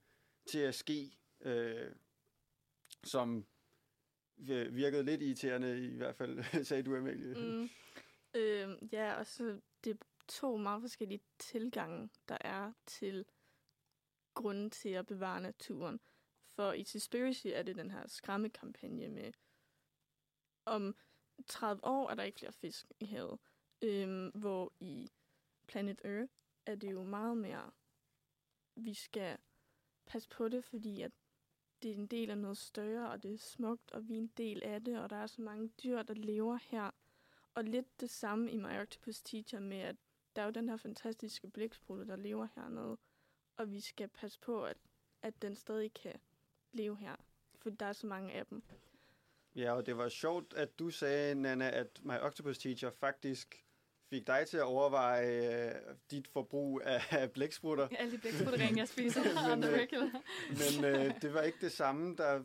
til at ske, øh, som virkede lidt irriterende, i hvert fald, sagde du, Amalie. Mm. Øh, ja, og så det er to meget forskellige tilgange, der er til grunden til at bevare naturen. For i Conspiracy er det den her skræmmekampagne med, om 30 år er der ikke flere fisk i havet. Øhm, hvor i Planet Earth er det jo meget mere, vi skal passe på det, fordi at det er en del af noget større, og det er smukt, og vi er en del af det, og der er så mange dyr, der lever her. Og lidt det samme i My Octopus Teacher med, at der er jo den her fantastiske blæksprutte, der lever hernede, og vi skal passe på, at, at den stadig kan leve her, for der er så mange af dem. Ja, og det var sjovt, at du sagde, Nana, at My Octopus Teacher faktisk fik dig til at overveje uh, dit forbrug af blæksprutter. Alle de blæksprutterringe, jeg spiser on the regular. men uh, det var ikke det samme, der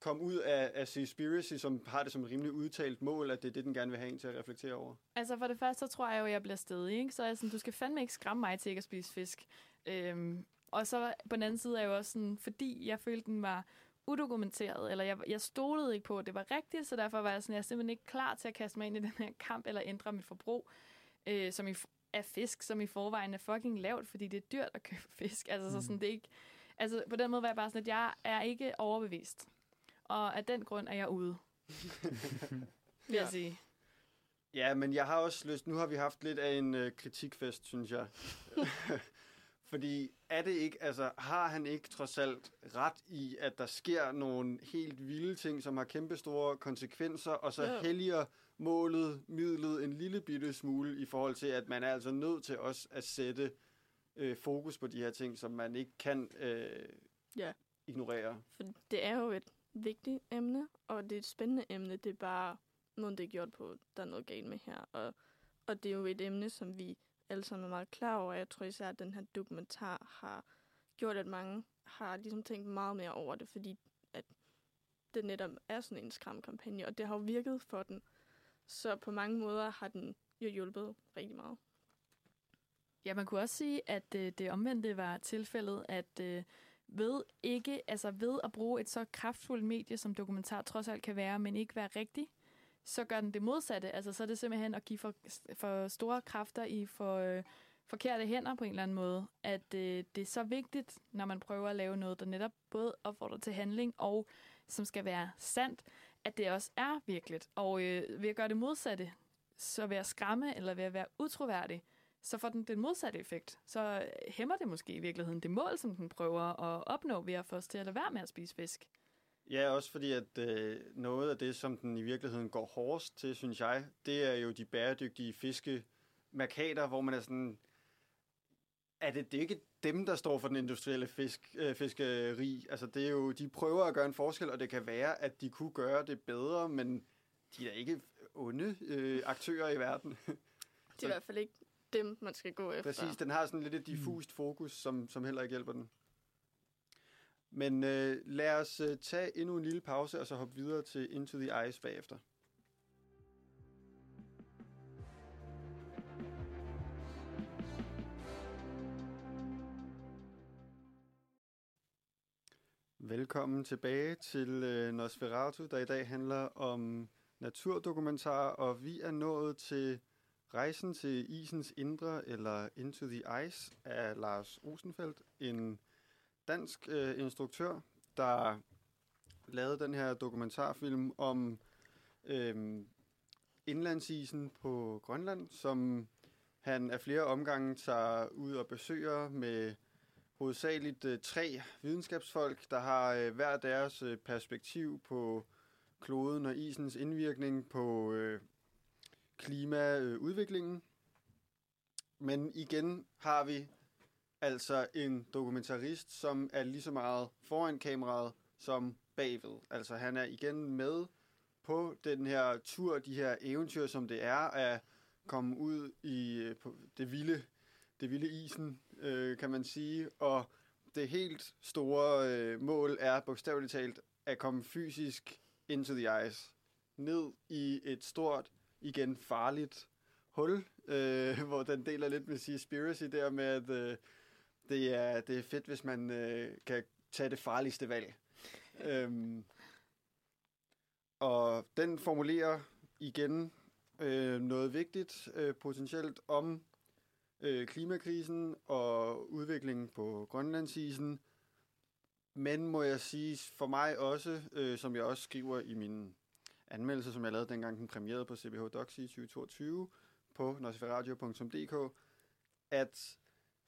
kom ud af, af Seaspiracy, som har det som et rimelig udtalt mål, at det er det, den gerne vil have en til at reflektere over? Altså for det første, så tror jeg jo, at jeg bliver stedig, ikke? Så er jeg sådan, du skal fandme ikke skræmme mig til ikke at spise fisk. Øhm, og så på den anden side er jeg jo også sådan, fordi jeg følte, den var udokumenteret, eller jeg, jeg stolede ikke på, at det var rigtigt, så derfor var jeg, sådan, jeg er simpelthen ikke klar til at kaste mig ind i den her kamp, eller ændre mit forbrug øh, som i, af fisk, som i forvejen er fucking lavt, fordi det er dyrt at købe fisk. Altså, mm. så sådan, det er ikke, altså på den måde var jeg bare sådan, at jeg er ikke overbevist. Og af den grund er jeg ude. vil jeg sige. Ja, men jeg har også lyst, nu har vi haft lidt af en øh, kritikfest, synes jeg. Fordi er det ikke, altså har han ikke trods alt ret i, at der sker nogle helt vilde ting, som har kæmpe store konsekvenser, og så ja. helliger målet, midlet en lille bitte smule i forhold til, at man er altså nødt til også at sætte øh, fokus på de her ting, som man ikke kan øh, ja. ignorere. For det er jo et vigtigt emne, og det er et spændende emne. Det er bare noget, det er gjort på, der er noget galt med her. Og, og det er jo et emne, som vi alle sammen er meget klar over. Jeg tror især, at den her dokumentar har gjort, at mange har ligesom tænkt meget mere over det, fordi at det netop er sådan en skræmkampagne, og det har jo virket for den. Så på mange måder har den jo hjulpet rigtig meget. Ja, man kunne også sige, at øh, det omvendte var tilfældet, at øh, ved ikke, altså ved at bruge et så kraftfuldt medie, som dokumentar trods alt kan være, men ikke være rigtig, så gør den det modsatte. Altså så er det simpelthen at give for, for store kræfter i for øh, forkerte hænder på en eller anden måde. At øh, det er så vigtigt, når man prøver at lave noget, der netop både opfordrer til handling og som skal være sandt, at det også er virkeligt. Og øh, ved at gøre det modsatte, så ved at skræmme eller ved at være utroværdig, så får den den modsatte effekt. Så hæmmer det måske i virkeligheden det mål, som den prøver at opnå ved at få os til at lade være med at spise fisk. Ja, også fordi at øh, noget af det, som den i virkeligheden går hårdest til, synes jeg, det er jo de bæredygtige fiske markader, hvor man er sådan, er det, det er ikke dem, der står for den industrielle fisk, øh, fiskeri. Altså, det er jo, de prøver at gøre en forskel, og det kan være, at de kunne gøre det bedre, men de er ikke onde øh, aktører i verden. Det er i hvert fald ikke dem, man skal gå efter. Præcis, den har sådan lidt et diffust fokus, som, som heller ikke hjælper den. Men øh, lad os øh, tage endnu en lille pause, og så hoppe videre til Into the Ice bagefter. Velkommen tilbage til øh, Nosferatu, der i dag handler om naturdokumentar, og vi er nået til Rejsen til isens indre, eller Into the Ice, af Lars Rosenfeldt, en dansk øh, instruktør, der lavede den her dokumentarfilm om øh, indlandsisen på Grønland, som han af flere omgange tager ud og besøger med hovedsageligt øh, tre videnskabsfolk, der har øh, hver deres øh, perspektiv på kloden og isens indvirkning på øh, klimaudviklingen. Men igen har vi altså en dokumentarist, som er lige så meget foran kameraet som bagved. Altså han er igen med på den her tur, de her eventyr, som det er at komme ud i øh, på det vilde, det vilde isen, øh, kan man sige. Og det helt store øh, mål er bogstaveligt talt at komme fysisk into the ice. Ned i et stort, igen farligt hul, øh, hvor den deler lidt med Seaspiracy der med, at øh, det, er, det er fedt, hvis man øh, kan tage det farligste valg. øhm, og den formulerer igen øh, noget vigtigt øh, potentielt om øh, klimakrisen og udviklingen på Grønlandsisen. Men må jeg sige for mig også, øh, som jeg også skriver i min anmeldelse, som jeg lavede dengang den premierede på CBH Doxy 2022 på nosferadio.dk, at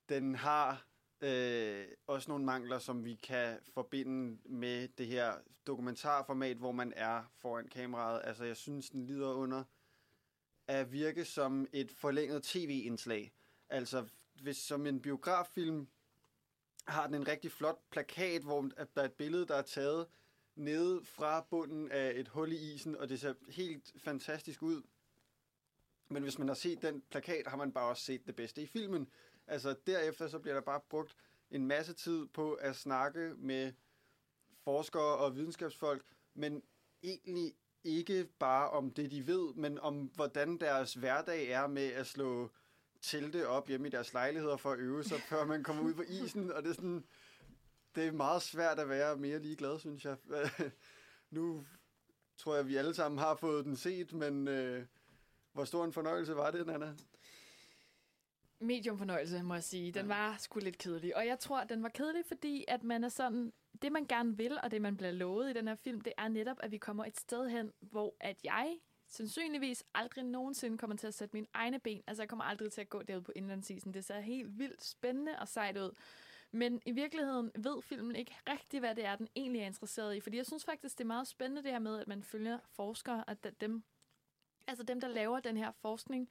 den har øh, også nogle mangler, som vi kan forbinde med det her dokumentarformat, hvor man er foran kameraet. Altså, jeg synes, den lider under at virke som et forlænget tv-indslag. Altså, hvis som en biograffilm har den en rigtig flot plakat, hvor der er et billede, der er taget nede fra bunden af et hul i isen, og det ser helt fantastisk ud. Men hvis man har set den plakat, har man bare også set det bedste i filmen. Altså derefter så bliver der bare brugt en masse tid på at snakke med forskere og videnskabsfolk, men egentlig ikke bare om det, de ved, men om hvordan deres hverdag er med at slå telte op hjemme i deres lejligheder for at øve sig, før man kommer ud på isen, og det er sådan, det er meget svært at være mere ligeglad, synes jeg. nu tror jeg, vi alle sammen har fået den set, men øh, hvor stor en fornøjelse var det, Nana? Medium fornøjelse, må jeg sige. Den var sgu lidt kedelig. Og jeg tror, den var kedelig, fordi at man er sådan... Det, man gerne vil, og det, man bliver lovet i den her film, det er netop, at vi kommer et sted hen, hvor at jeg sandsynligvis aldrig nogensinde kommer til at sætte mine egne ben. Altså, jeg kommer aldrig til at gå derud på indlandsisen. Det ser helt vildt spændende og sejt ud. Men i virkeligheden ved filmen ikke rigtig, hvad det er, den egentlig er interesseret i. Fordi jeg synes faktisk, det er meget spændende det her med, at man følger forskere, at dem, altså dem, der laver den her forskning,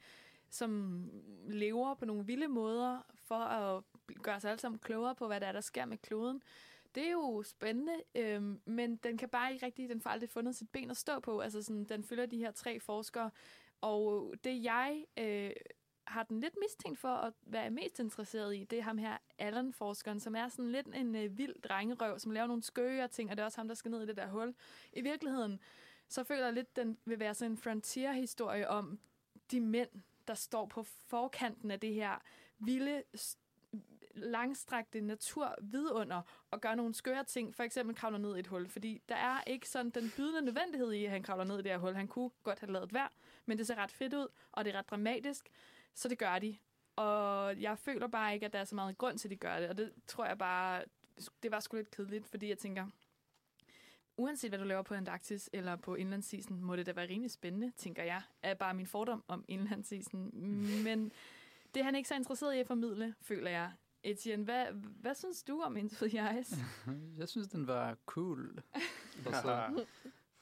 som lever på nogle vilde måder for at gøre os alle sammen klogere på, hvad der er, der sker med kloden. Det er jo spændende, øhm, men den kan bare ikke rigtig, den får aldrig fundet sit ben at stå på. Altså sådan, den følger de her tre forskere, og det jeg øh, har den lidt mistænkt for at være mest interesseret i, det er ham her, Allen-forskeren, som er sådan lidt en øh, vild drengerøv, som laver nogle skøre ting, og det er også ham, der skal ned i det der hul. I virkeligheden, så føler jeg lidt, den vil være sådan en frontier-historie om de mænd, der står på forkanten af det her vilde, langstrakte natur vidunder og gør nogle skøre ting, for eksempel kravler ned i et hul, fordi der er ikke sådan den bydende nødvendighed i, at han kravler ned i det her hul. Han kunne godt have lavet værd, men det ser ret fedt ud, og det er ret dramatisk, så det gør de. Og jeg føler bare ikke, at der er så meget grund til, at de gør det, og det tror jeg bare, det var sgu lidt kedeligt, fordi jeg tænker, uanset hvad du laver på Antarktis eller på indlandsisen, må det da være rimelig spændende, tænker jeg, er bare min fordom om indlandsisen. Men det er han ikke så interesseret i at formidle, føler jeg. Etienne, hvad, hvad synes du om Into the Ice? jeg synes, den var cool. For så,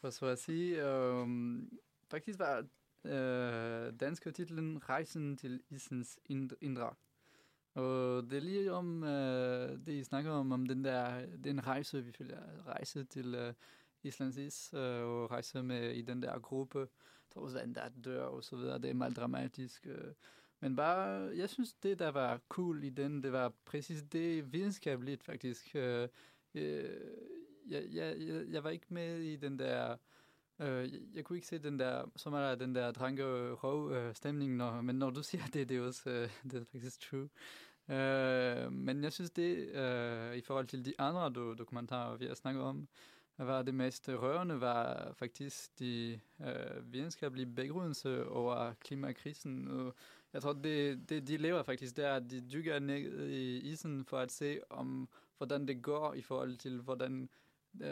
for så at sige. Um, faktisk var øh, danske titlen Rejsen til isens indre. Og det er lige om øh, det, I snakker om, om den der den rejse, vi følger, rejse til øh, Islands is, øh, og rejse med i den der gruppe, trods den der dør og så videre. Det er meget dramatisk. Øh. Men bare, jeg synes, det der var cool i den, det var præcis det videnskabeligt faktisk. Øh, øh, jeg, jeg, jeg, jeg var ikke med i den der Øh, jeg, jeg kunne ikke se den der, så meget den der drenge øh, røv øh, stemning, når, men når du siger det, det er også øh, det er faktisk true. Øh, men jeg synes det, øh, i forhold til de andre do, dokumentarer, vi har snakket om, var det mest rørende, var faktisk de øh, videnskabelige begrundelser over klimakrisen. Og jeg tror, det, det de lever faktisk, der, at de dykker ned i isen for at se, om hvordan det går i forhold til, hvordan øh,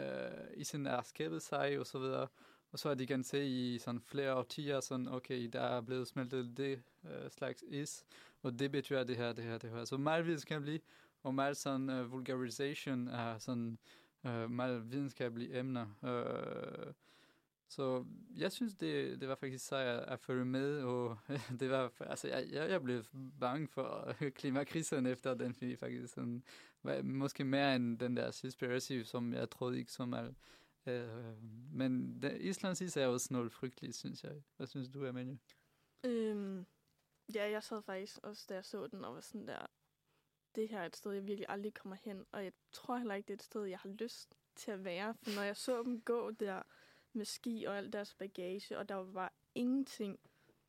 isen er skabet sig og så videre. Og så at de kan se i sådan flere årtier, sådan, okay, der er blevet smeltet det øh, slags is, og det betyder det her, det her, det her. Så meget videnskabeligt, og meget sådan uh, vulgarization af sådan uh, meget videnskabelige emner. Uh, så jeg synes, det, det var faktisk sejt at, at følge med, og det var, altså, jeg, jeg blev bange for klimakrisen efter den film, faktisk sådan, måske mere end den der conspiracy, som jeg troede ikke så meget. Øh, men det, Islands is er også noget frygteligt, synes jeg. Hvad synes du, Amalie? Øhm, ja, jeg sad faktisk også, da jeg så den, og var sådan der, det her er et sted, jeg virkelig aldrig kommer hen, og jeg tror heller ikke, det er et sted, jeg har lyst til at være, for når jeg så dem gå der med ski og alt deres bagage, og der var bare ingenting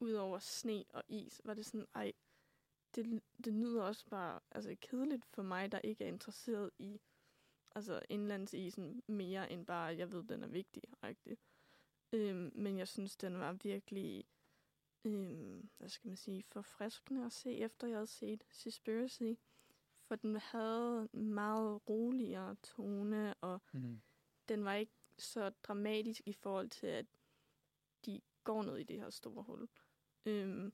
ud over sne og is, var det sådan, ej, det, det nyder også bare altså, kedeligt for mig, der ikke er interesseret i altså indlandsisen mere end bare, jeg ved, den er vigtig. Rigtig. Øhm, men jeg synes, den var virkelig, øhm, hvad skal man sige, forfriskende at se, efter jeg havde set Seaspiracy. For den havde en meget roligere tone, og mm. den var ikke så dramatisk i forhold til, at de går ned i det her store hul. Øhm,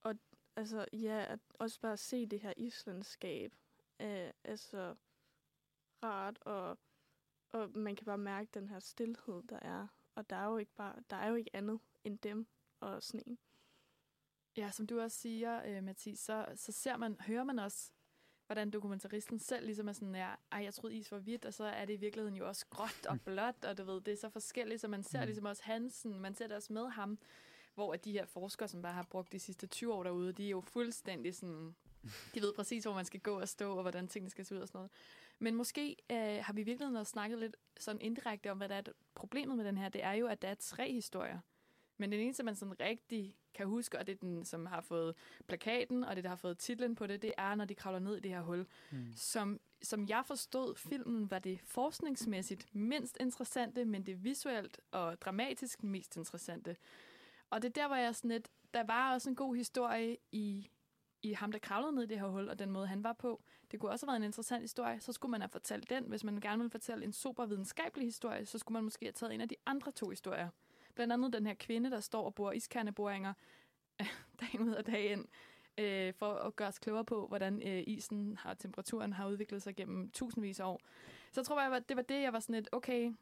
og altså, ja, at også bare se det her islandskab er, er så rart, og, og man kan bare mærke den her stillhed, der er. Og der er jo ikke, bare, der er jo ikke andet end dem og sneen. Ja, som du også siger, øh, Mathis, så, så ser man, hører man også hvordan dokumentaristen selv ligesom er sådan, ja, ej, jeg troede is var hvidt, og så er det i virkeligheden jo også gråt og blåt, og du ved, det er så forskelligt, så man ser mm. ligesom også Hansen, man ser det også med ham, hvor de her forskere, som bare har brugt de sidste 20 år derude, de er jo fuldstændig sådan, de ved præcis, hvor man skal gå og stå, og hvordan tingene skal se ud og sådan noget. Men måske øh, har vi i virkeligheden også snakket lidt sådan indirekte om, hvad der er problemet med den her. Det er jo, at der er tre historier. Men den eneste, man sådan rigtig kan huske, og det er den, som har fået plakaten, og det, der har fået titlen på det, det er, når de kravler ned i det her hul. Mm. Som, som jeg forstod filmen, var det forskningsmæssigt mindst interessante, men det visuelt og dramatisk mest interessante. Og det der, var jeg sådan lidt, der var også en god historie i, i ham, der kravlede ned i det her hul, og den måde, han var på. Det kunne også have været en interessant historie. Så skulle man have fortalt den. Hvis man gerne ville fortælle en super videnskabelig historie, så skulle man måske have taget en af de andre to historier. Blandt andet den her kvinde, der står og bor iskerneboringer dag ud og dag ind, øh, for at gøre os klogere på, hvordan øh, isen har, temperaturen har udviklet sig gennem tusindvis af år. Så jeg tror jeg, det var det, jeg var sådan lidt, okay,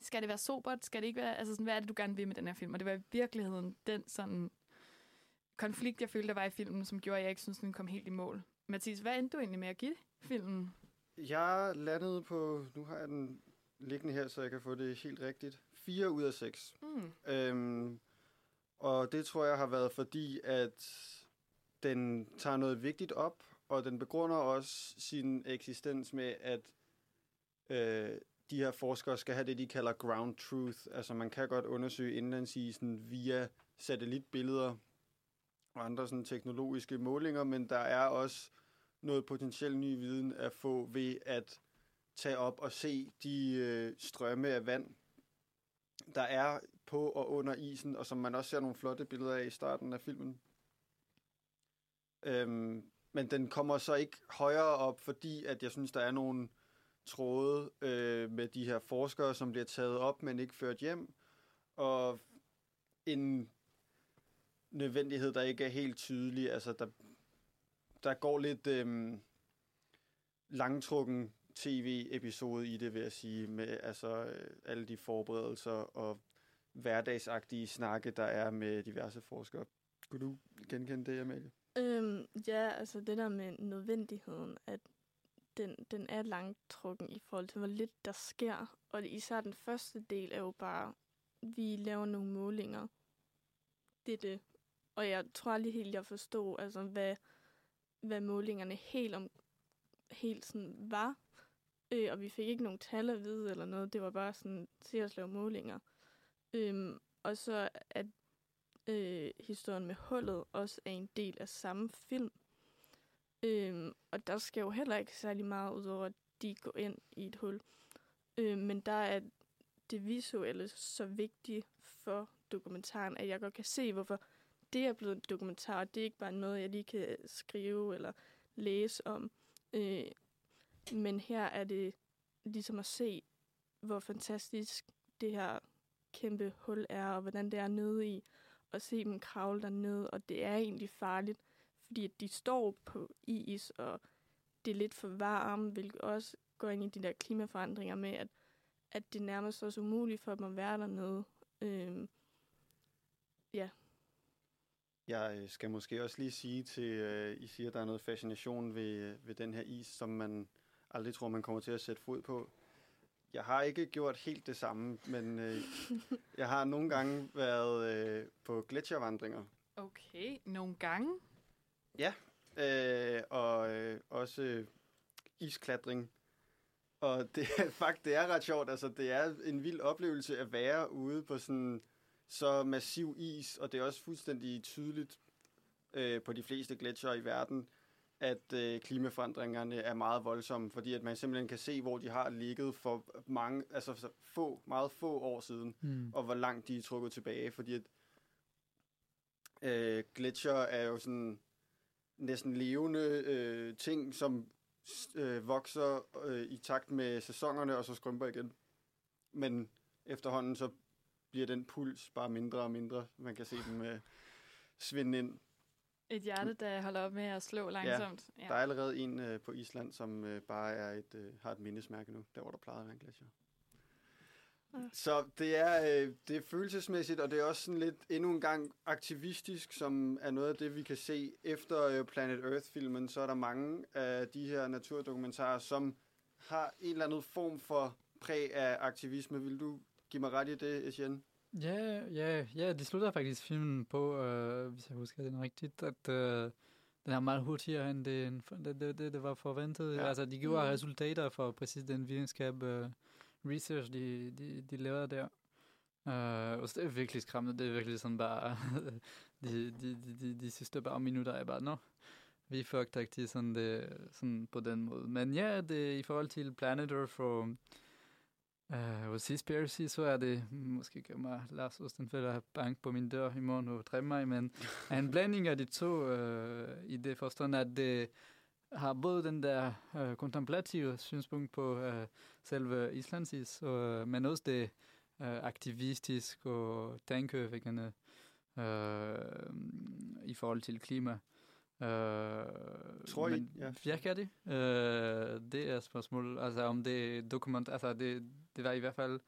skal det være sobert? Skal det ikke være, altså sådan, hvad er det, du gerne vil med den her film? Og det var i virkeligheden den sådan konflikt, jeg følte, der var i filmen, som gjorde, at jeg ikke synes, den kom helt i mål. Mathis, hvad endte du egentlig med at give filmen? Jeg landede på, nu har jeg den liggende her, så jeg kan få det helt rigtigt. 4 ud af 6. Mm. Øhm, og det tror jeg har været fordi, at den tager noget vigtigt op, og den begrunder også sin eksistens med, at øh, de her forskere skal have det, de kalder ground truth. Altså man kan godt undersøge indlandsisen via satellitbilleder og andre sådan teknologiske målinger, men der er også noget potentiel ny viden at få ved at tage op og se de øh, strømme af vand, der er på og under isen, og som man også ser nogle flotte billeder af i starten af filmen. Øhm, men den kommer så ikke højere op, fordi at jeg synes, der er nogle tråde øh, med de her forskere, som bliver taget op, men ikke ført hjem, og en nødvendighed, der ikke er helt tydelig. Altså, der, der går lidt øh, langtrukken tv-episode i det, vil jeg sige, med altså, øh, alle de forberedelser og hverdagsagtige snakke, der er med diverse forskere. Kunne du genkende det, Amalie? Øhm, ja, altså det der med nødvendigheden, at den, den er langtrukken i forhold til, hvor lidt der sker. Og især den første del er jo bare, vi laver nogle målinger. Det er det. Og jeg tror aldrig helt, jeg forstod, altså, hvad, hvad målingerne helt, om, helt sådan var. Øh, og vi fik ikke nogen tal at vide eller noget. Det var bare sådan, se os lave målinger. Øhm, og så at øh, historien med hullet også er en del af samme film. Øhm, og der skal jo heller ikke særlig meget ud over, at de går ind i et hul. Øhm, men der er det visuelle så vigtigt for dokumentaren, at jeg godt kan se, hvorfor det er blevet en dokumentar. Det er ikke bare noget, jeg lige kan skrive eller læse om. Øh, men her er det ligesom at se, hvor fantastisk det her kæmpe hul er, og hvordan det er nede i, og se dem kravle dernede, og det er egentlig farligt, fordi de står på is, og det er lidt for varmt, hvilket også går ind i de der klimaforandringer med, at, at det nærmest også umuligt for dem at være dernede. Øhm, ja. Jeg øh, skal måske også lige sige til, uh, I siger, at der er noget fascination ved, ved den her is, som man aldrig tror, man kommer til at sætte fod på. Jeg har ikke gjort helt det samme, men øh, jeg har nogle gange været øh, på gletsjervandringer. Okay, nogle gange. Ja, øh, og øh, også øh, isklatring. Og det faktisk det er ret sjovt. Altså, det er en vild oplevelse at være ude på sådan så massiv is, og det er også fuldstændig tydeligt øh, på de fleste gletsjer i verden, at øh, klimaforandringerne er meget voldsomme, fordi at man simpelthen kan se, hvor de har ligget for mange, altså så få, meget få år siden, Mm. og hvor langt de er trukket tilbage, fordi at øh, gletsjer er jo sådan næsten levende øh, ting, som øh, vokser øh, i takt med sæsonerne, og så skrumper igen. Men efterhånden så bliver den puls bare mindre og mindre. Man kan se dem øh, svinde ind. Et hjerte, der holder op med at slå langsomt. Der er allerede en øh, på Island, som øh, bare er et, øh, har et mindesmærke nu, der hvor der plejede at være en. Ja. Så det er, øh, det er følelsesmæssigt, og det er også sådan lidt endnu en gang aktivistisk, som er noget af det, vi kan se efter øh, Planet Earth-filmen. Så er der mange af de her naturdokumentarer, som har en eller anden form for præg af aktivisme. Vil du give mig ret i det, Etienne? Ja, ja, ja, de slutter faktisk filmen på, øh, hvis jeg husker den rigtigt, at øh, den er meget hurtigere, end det, end det, det, det, det var forventet. Ja. Altså, de giver Mm. resultater for præcis den videnskab, øh, research, de, de, de laver der. Øh, og så det er virkelig skræmmende. Det er virkelig sådan bare, de, de, de, de, de sidste bare minutter er bare, nå, vi er fucked sådan, det, sådan på den måde. Men ja, det, i forhold til Planet Earth og Uh, og Seaspiracy, så er det, måske gør mig Lars Ostenfelder bank på min dør i morgen og dræbe mig, men er en blanding af de to uh, i det forstand, at det har både den der uh, kontemplative synspunkt på uh, selve Islandsis, og, men også det uh, aktivistisk og tankevækkende uh, i forhold til klima. Uh, Tror I- men ja. Virker det? Uh, det er spørgsmålet. Altså om det dokument, altså det, det var i hvert fald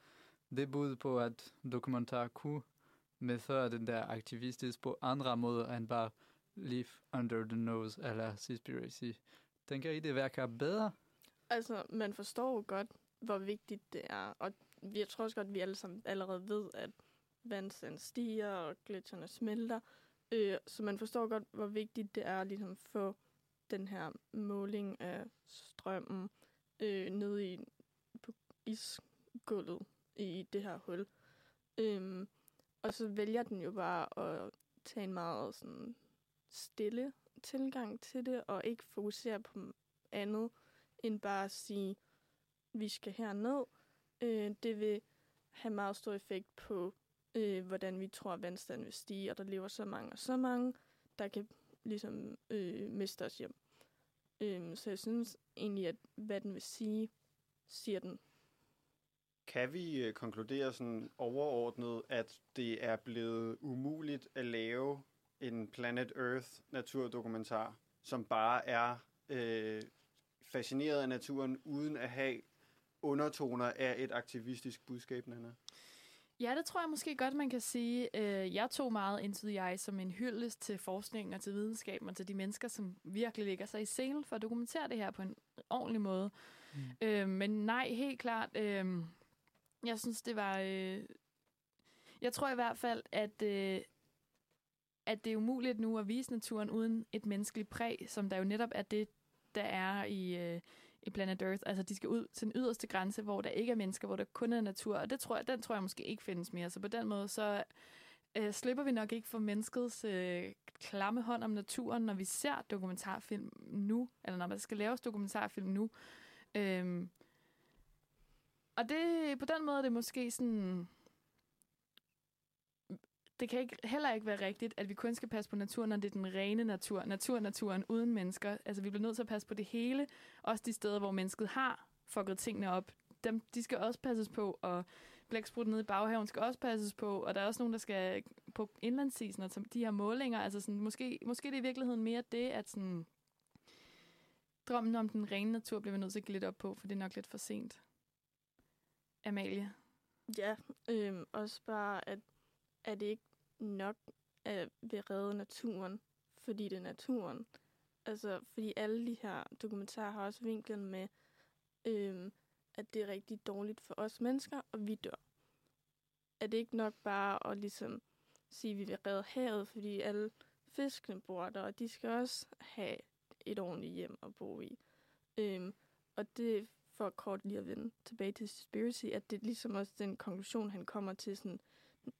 det bud på, at dokumentar kunne medføre den der aktivistisk på andre måder end bare live under the nose eller conspiracy. Tænker I, det virker bedre? Altså, man forstår jo godt, hvor vigtigt det er. Og jeg tror også godt, at vi alle sammen allerede ved, at vandstanden stiger, og gletsjerne smelter. Øh, så man forstår godt, hvor vigtigt det er ligesom at ligesom få den her måling af strømmen øh, ned i på gulvet i det her hul. Øhm, og så vælger den jo bare at tage en meget sådan stille tilgang til det, og ikke fokusere på andet, end bare at sige, vi skal herned. Øh, det vil have meget stor effekt på, øh, hvordan vi tror, at vandstanden vil stige, og der lever så mange og så mange, der kan ligesom øh, miste os hjem. Øh, så jeg synes egentlig, at hvad den vil sige, siger den. Kan vi øh, konkludere sådan overordnet, at det er blevet umuligt at lave en Planet Earth naturdokumentar, som bare er øh, fascineret af naturen, uden at have undertoner af et aktivistisk budskab, Nana? Ja, det tror jeg måske godt, man kan sige. Øh, Jeg tog meget Into the Eye som en hyldest til forskning og til videnskaben og til de mennesker, som virkelig ligger sig i scenen for at dokumentere det her på en ordentlig måde. Mm. Øh, men nej, helt klart. Jeg synes, det var... Øh, jeg tror i hvert fald, at, øh, at det er umuligt nu at vise naturen uden et menneskeligt præg, som der jo netop er det, der er i, øh, i Planet Earth. Altså, de skal ud til den yderste grænse, hvor der ikke er mennesker, hvor der kun er natur. Og det tror jeg, den tror jeg måske ikke findes mere. Så på den måde, så øh, slipper vi nok ikke for menneskets øh, klamme hånd om naturen, når vi ser dokumentarfilm nu, eller når man skal laves dokumentarfilm nu. Øhm, og det, på den måde er det måske sådan... Det kan ikke, heller ikke være rigtigt, at vi kun skal passe på naturen, når det er den rene natur. Natur-naturen uden mennesker. Altså, vi bliver nødt til at passe på det hele. Også de steder, hvor mennesket har fucket tingene op. Dem, de skal også passes på, og blæksprutten nede i baghaven skal også passes på, og der er også nogen, der skal på indlandsisen og de her målinger. Altså sådan, måske, måske det er i virkeligheden mere det, at sådan, drømmen om den rene natur bliver vi nødt til at glide op på, for det er nok lidt for sent. Amalie? Ja, øh, også bare, at er det ikke nok at vi redde naturen, fordi det er naturen. Altså, fordi alle de her dokumentarer har også vinklen med, øh, at det er rigtig dårligt for os mennesker, og vi dør. Er det ikke nok bare at ligesom sige, at vi vil redde havet, fordi alle fiskene bor der, og de skal også have et ordentligt hjem at bo i. Øhm, og det for kort lige at vende tilbage til Conspiracy, at det er ligesom også den konklusion, han kommer til, sådan,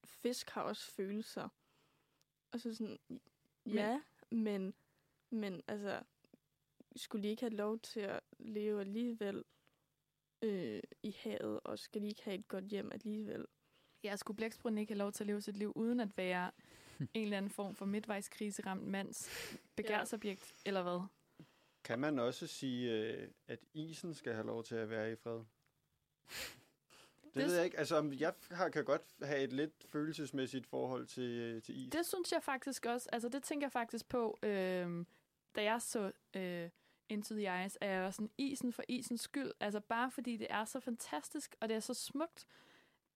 fisk har også følelser. Og så sådan, ja, men, men, men altså, skulle de ikke have lov til at leve alligevel øh, i havet, og skal de ikke have et godt hjem alligevel? Ja, skulle blæksprutten ikke have lov til at leve sit liv, uden at være en eller anden form for midtvejskrise ramt mands begærsobjekt, ja. eller hvad? Kan man også sige, øh, at isen skal have lov til at være i fred? Det, det ved jeg ikke. Altså, jeg har, kan godt have et lidt følelsesmæssigt forhold til, øh, til is. Det synes jeg faktisk også. Altså, det tænker jeg faktisk på, øh, da jeg så øh, Into the Ice, at jeg var sådan, isen for isens skyld. Altså, bare fordi det er så fantastisk, og det er så smukt.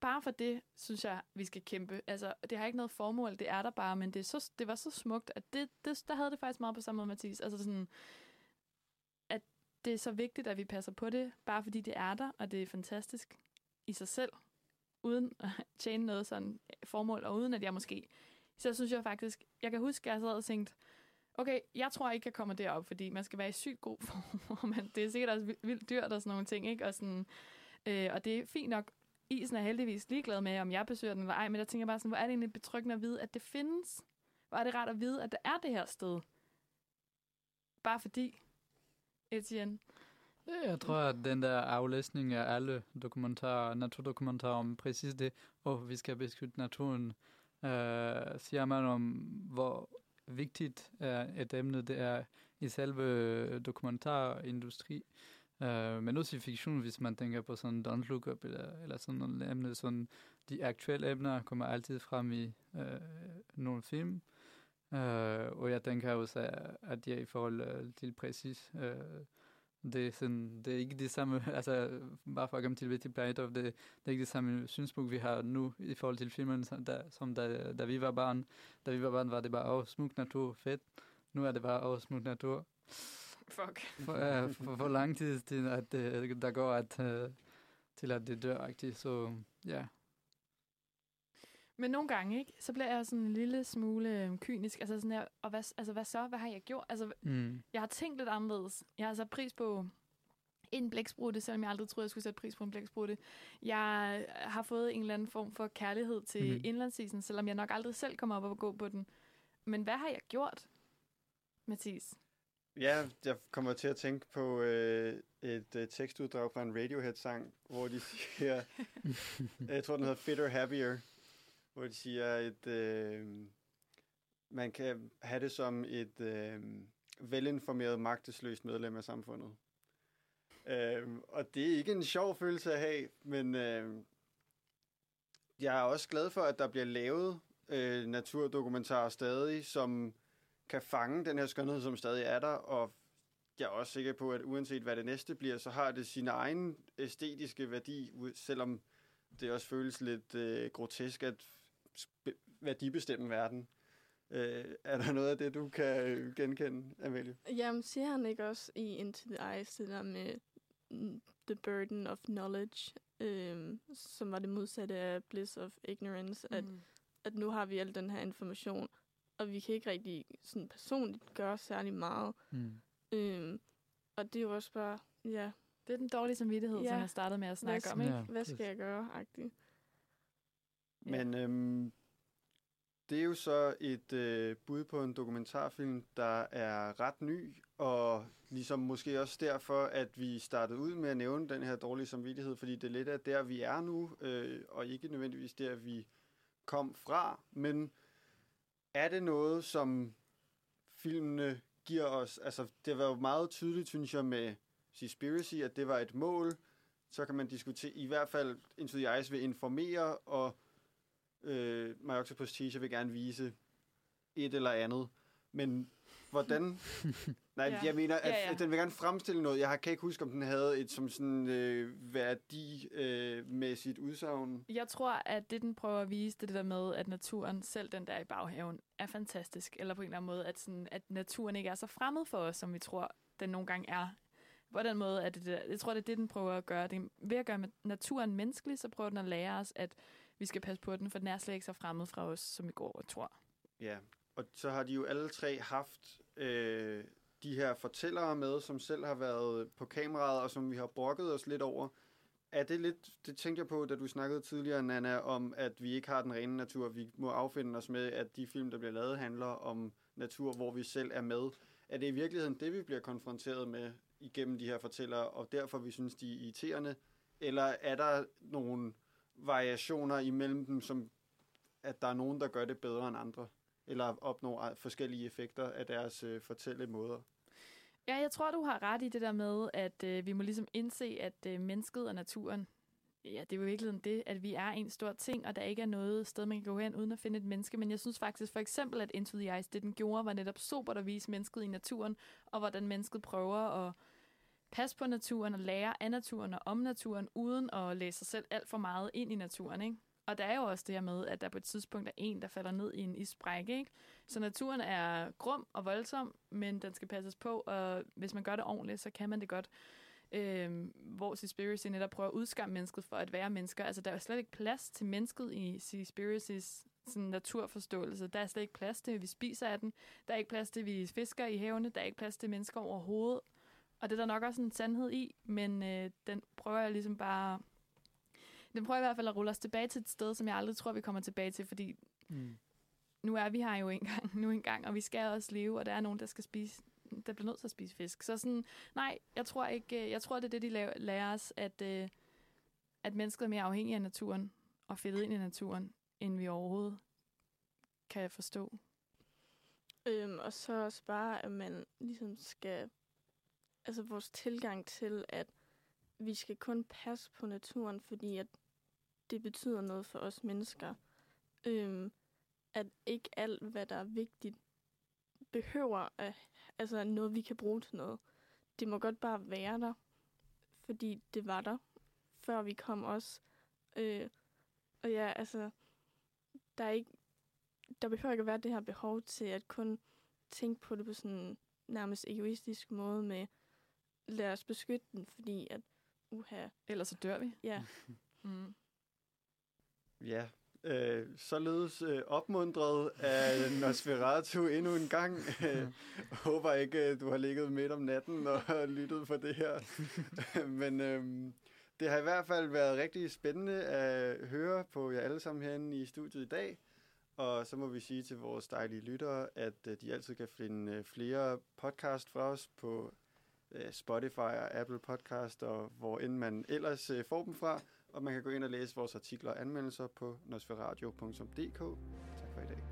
Bare for det, synes jeg, vi skal kæmpe. Altså, det har ikke noget formål, det er der bare, men det, er så, det var så smukt, at det, det, der havde det faktisk meget på samme måde, Mathis. Altså sådan, at det er så vigtigt, at vi passer på det, bare fordi det er der, og det er fantastisk i sig selv, uden at tjene noget sådan øh, formål, og uden at jeg måske... Så synes jeg faktisk, jeg kan huske, at jeg sad og tænkte, okay, jeg tror ikke, jeg kommer derop, fordi man skal være i sygt god form, men det er sikkert også vildt dyrt og sådan nogle ting, ikke? Og, sådan, øh, og det er fint nok, isen er heldigvis ligeglad med, om jeg besøger den eller ej, men der tænker bare sådan, hvor er det egentlig betryggende at vide, at det findes? Hvor er det rart at vide, at der er det her sted? Bare fordi, Etienne. Jeg tror, at den der aflæsning af alle dokumentarer, naturdokumentarer om præcis det, og vi skal beskytte naturen, øh, siger man om, hvor vigtigt øh, et emne, det er i selve dokumentarindustri. øh, men også i fiktion, hvis man tænker på sådan Don't Look Up eller, eller sådan nogle emne, sådan de aktuelle emner kommer altid frem i øh, nogle film. Uh, og jeg tænker også, at, jeg i forhold til præcis, uh, det, er sådan, det er ikke det samme, altså bare for at komme tilbage til Planet of, det, det er ikke det samme synspunkt, vi har nu i forhold til filmen, som da, som da, da vi var barn. Da vi var barn, var det bare, åh, oh, smuk natur, fedt. Nu er det bare, åh, oh, smuk natur. Fuck. For, uh, for, for lang tid til, at uh, der går at, uh, til, at det dør, -agtigt. så ja. Yeah. Men nogle gange, ikke, så bliver jeg sådan en lille smule øhm, kynisk. Altså sådan her, og hvad, altså, hvad så? Hvad har jeg gjort? Altså, mm. jeg har tænkt lidt anderledes. Jeg har sat pris på en blæksprutte, selvom jeg aldrig troede, jeg skulle sætte pris på en blæksprutte. Jeg har fået en eller anden form for kærlighed til mm. indlandsisen, selvom jeg nok aldrig selv kommer op og gå på den. Men hvad har jeg gjort, Mathis? Ja, jeg kommer til at tænke på øh, et øh, tekstuddrag fra en Radiohead-sang, hvor de siger, jeg tror, den hedder Fitter Happier, hvor de siger, at øh, man kan have det som et øh, velinformeret, magtesløst medlem af samfundet. Øh, og det er ikke en sjov følelse at have, men øh, jeg er også glad for, at der bliver lavet øh, naturdokumentarer stadig, som kan fange den her skønhed, som stadig er der, og jeg er også sikker på, at uanset hvad det næste bliver, så har det sin egen æstetiske værdi, selvom det også føles lidt øh, grotesk at værdibestemme verden. Øh, er der noget af det, du kan øh, genkende, Amelie? Jamen, siger han ikke også i Into the Eyes, det der med mm, the burden of knowledge, øh, som var det modsatte af bliss of ignorance, mm. at, at nu har vi al den her information, og vi kan ikke rigtig sådan personligt gøre særlig meget. Mm. Øh, og det er jo også bare, ja. Det er den dårlige samvittighed, ja. som jeg startede med at snakke Hvad, om, ikke? Ja, Hvad skal jeg gøre, agtigt? Men øhm, Det er jo så et øh, bud på en dokumentarfilm, der er ret ny, og ligesom måske også derfor, at vi startede ud med at nævne den her dårlige samvittighed, fordi det lidt er der, vi er nu, øh, og ikke nødvendigvis der, vi kom fra. Men er det noget, som filmene giver os? Altså, det var jo meget tydeligt, synes jeg, med Seaspiracy, at det var et mål. Så kan man diskutere, i hvert fald Into the Ice vil informere, og øh, My Octopus Teacher vil gerne vise et eller andet. Men hvordan... Nej, Ja. jeg mener, at Ja, ja. den vil gerne fremstille noget. Jeg har- kan ikke huske, om den havde et som sådan øh, værdimæssigt udsagn. Jeg tror, at det, den prøver at vise, det det der med, at naturen, selv den der i baghaven, er fantastisk. Eller på en eller anden måde, at, sådan, at naturen ikke er så fremmed for os, som vi tror, den nogle gange er. På den måde, at det, der- jeg tror, det er det, den prøver at gøre. Det ved at gøre naturen menneskelig, så prøver den at lære os, at vi skal passe på den, for den er slet ikke så fremmed fra os, som vi går og tror. Ja, og så har de jo alle tre haft øh, de her fortællere med, som selv har været på kameraet, og som vi har brokket os lidt over. Er det lidt, det tænkte jeg på, da du snakkede tidligere, Nana, om at vi ikke har den rene natur. Vi må affinde os med, at de film, der bliver lavet, handler om natur, hvor vi selv er med. Er det i virkeligheden det, vi bliver konfronteret med igennem de her fortællere, og derfor vi synes, de er irriterende? Eller er der nogle variationer imellem dem, som at der er nogen, der gør det bedre end andre? Eller opnår forskellige effekter af deres øh, fortællemåder? Ja, jeg tror, du har ret i det der med, at øh, vi må ligesom indse, at øh, mennesket og naturen, ja, det er jo virkelig det, at vi er en stor ting, og der ikke er noget sted, man kan gå hen uden at finde et menneske. Men jeg synes faktisk for eksempel, at Into the Ice, det den gjorde, var netop super at vise mennesket i naturen, og hvordan mennesket prøver at passe på naturen og lære af naturen og om naturen, uden at læse sig selv alt for meget ind i naturen, ikke? Og der er jo også det her med, at der på et tidspunkt er en, der falder ned i en isbrække, ikke? Så naturen er grum og voldsom, men den skal passes på, og hvis man gør det ordentligt, så kan man det godt. Øhm, hvor Seaspiracy netop prøver at udskamme mennesket for at være mennesker. Altså, der er slet ikke plads til mennesket i Seaspiracys sådan naturforståelse. Der er slet ikke plads til, at vi spiser af den. Der er ikke plads til, at vi fisker i havene. Der er ikke plads til mennesker overhovedet. Og det er der nok også en sandhed i, men øh, den prøver jeg ligesom bare... Den prøver i hvert fald at rulle os tilbage til et sted, som jeg aldrig tror, vi kommer tilbage til, fordi Mm. nu er vi her jo engang, nu engang, og vi skal også leve, og der er nogen, der skal spise, der bliver nødt til at spise fisk. Så sådan, nej, jeg tror ikke, øh, jeg tror, det er det, de laver, lærer os, at, øh, at mennesket er mere afhængig af naturen, og fedtet ind i naturen, end vi overhovedet kan forstå. Øhm, og så også bare, at man ligesom skal... Altså vores tilgang til, at vi skal kun passe på naturen, fordi at det betyder noget for os mennesker. Øhm, at ikke alt, hvad der er vigtigt, behøver at, altså noget, vi kan bruge til noget. Det må godt bare være der, fordi det var der, før vi kom også. Øh, og ja, altså, der er ikke, der behøver ikke at være det her behov til at kun tænke på det på sådan en nærmest egoistisk måde med, lad os beskytte den, fordi at, uha, Ellers så dør vi. ja, Mm. Ja, øh, således øh, opmundret af Nosferatu endnu en gang. Øh, håber ikke, øh, du har ligget midt om natten og lyttet på det her. Men øh, det har i hvert fald været rigtig spændende at høre på jer alle sammen herinde i studiet i dag. Og så må vi sige til vores dejlige lyttere, at øh, de altid kan finde flere podcast fra os på Øh, Spotify og Apple Podcast, og hvor end man ellers øh, får dem fra. Og man kan gå ind og læse vores artikler og anmeldelser på nosferadio.dk. Tak for i dag.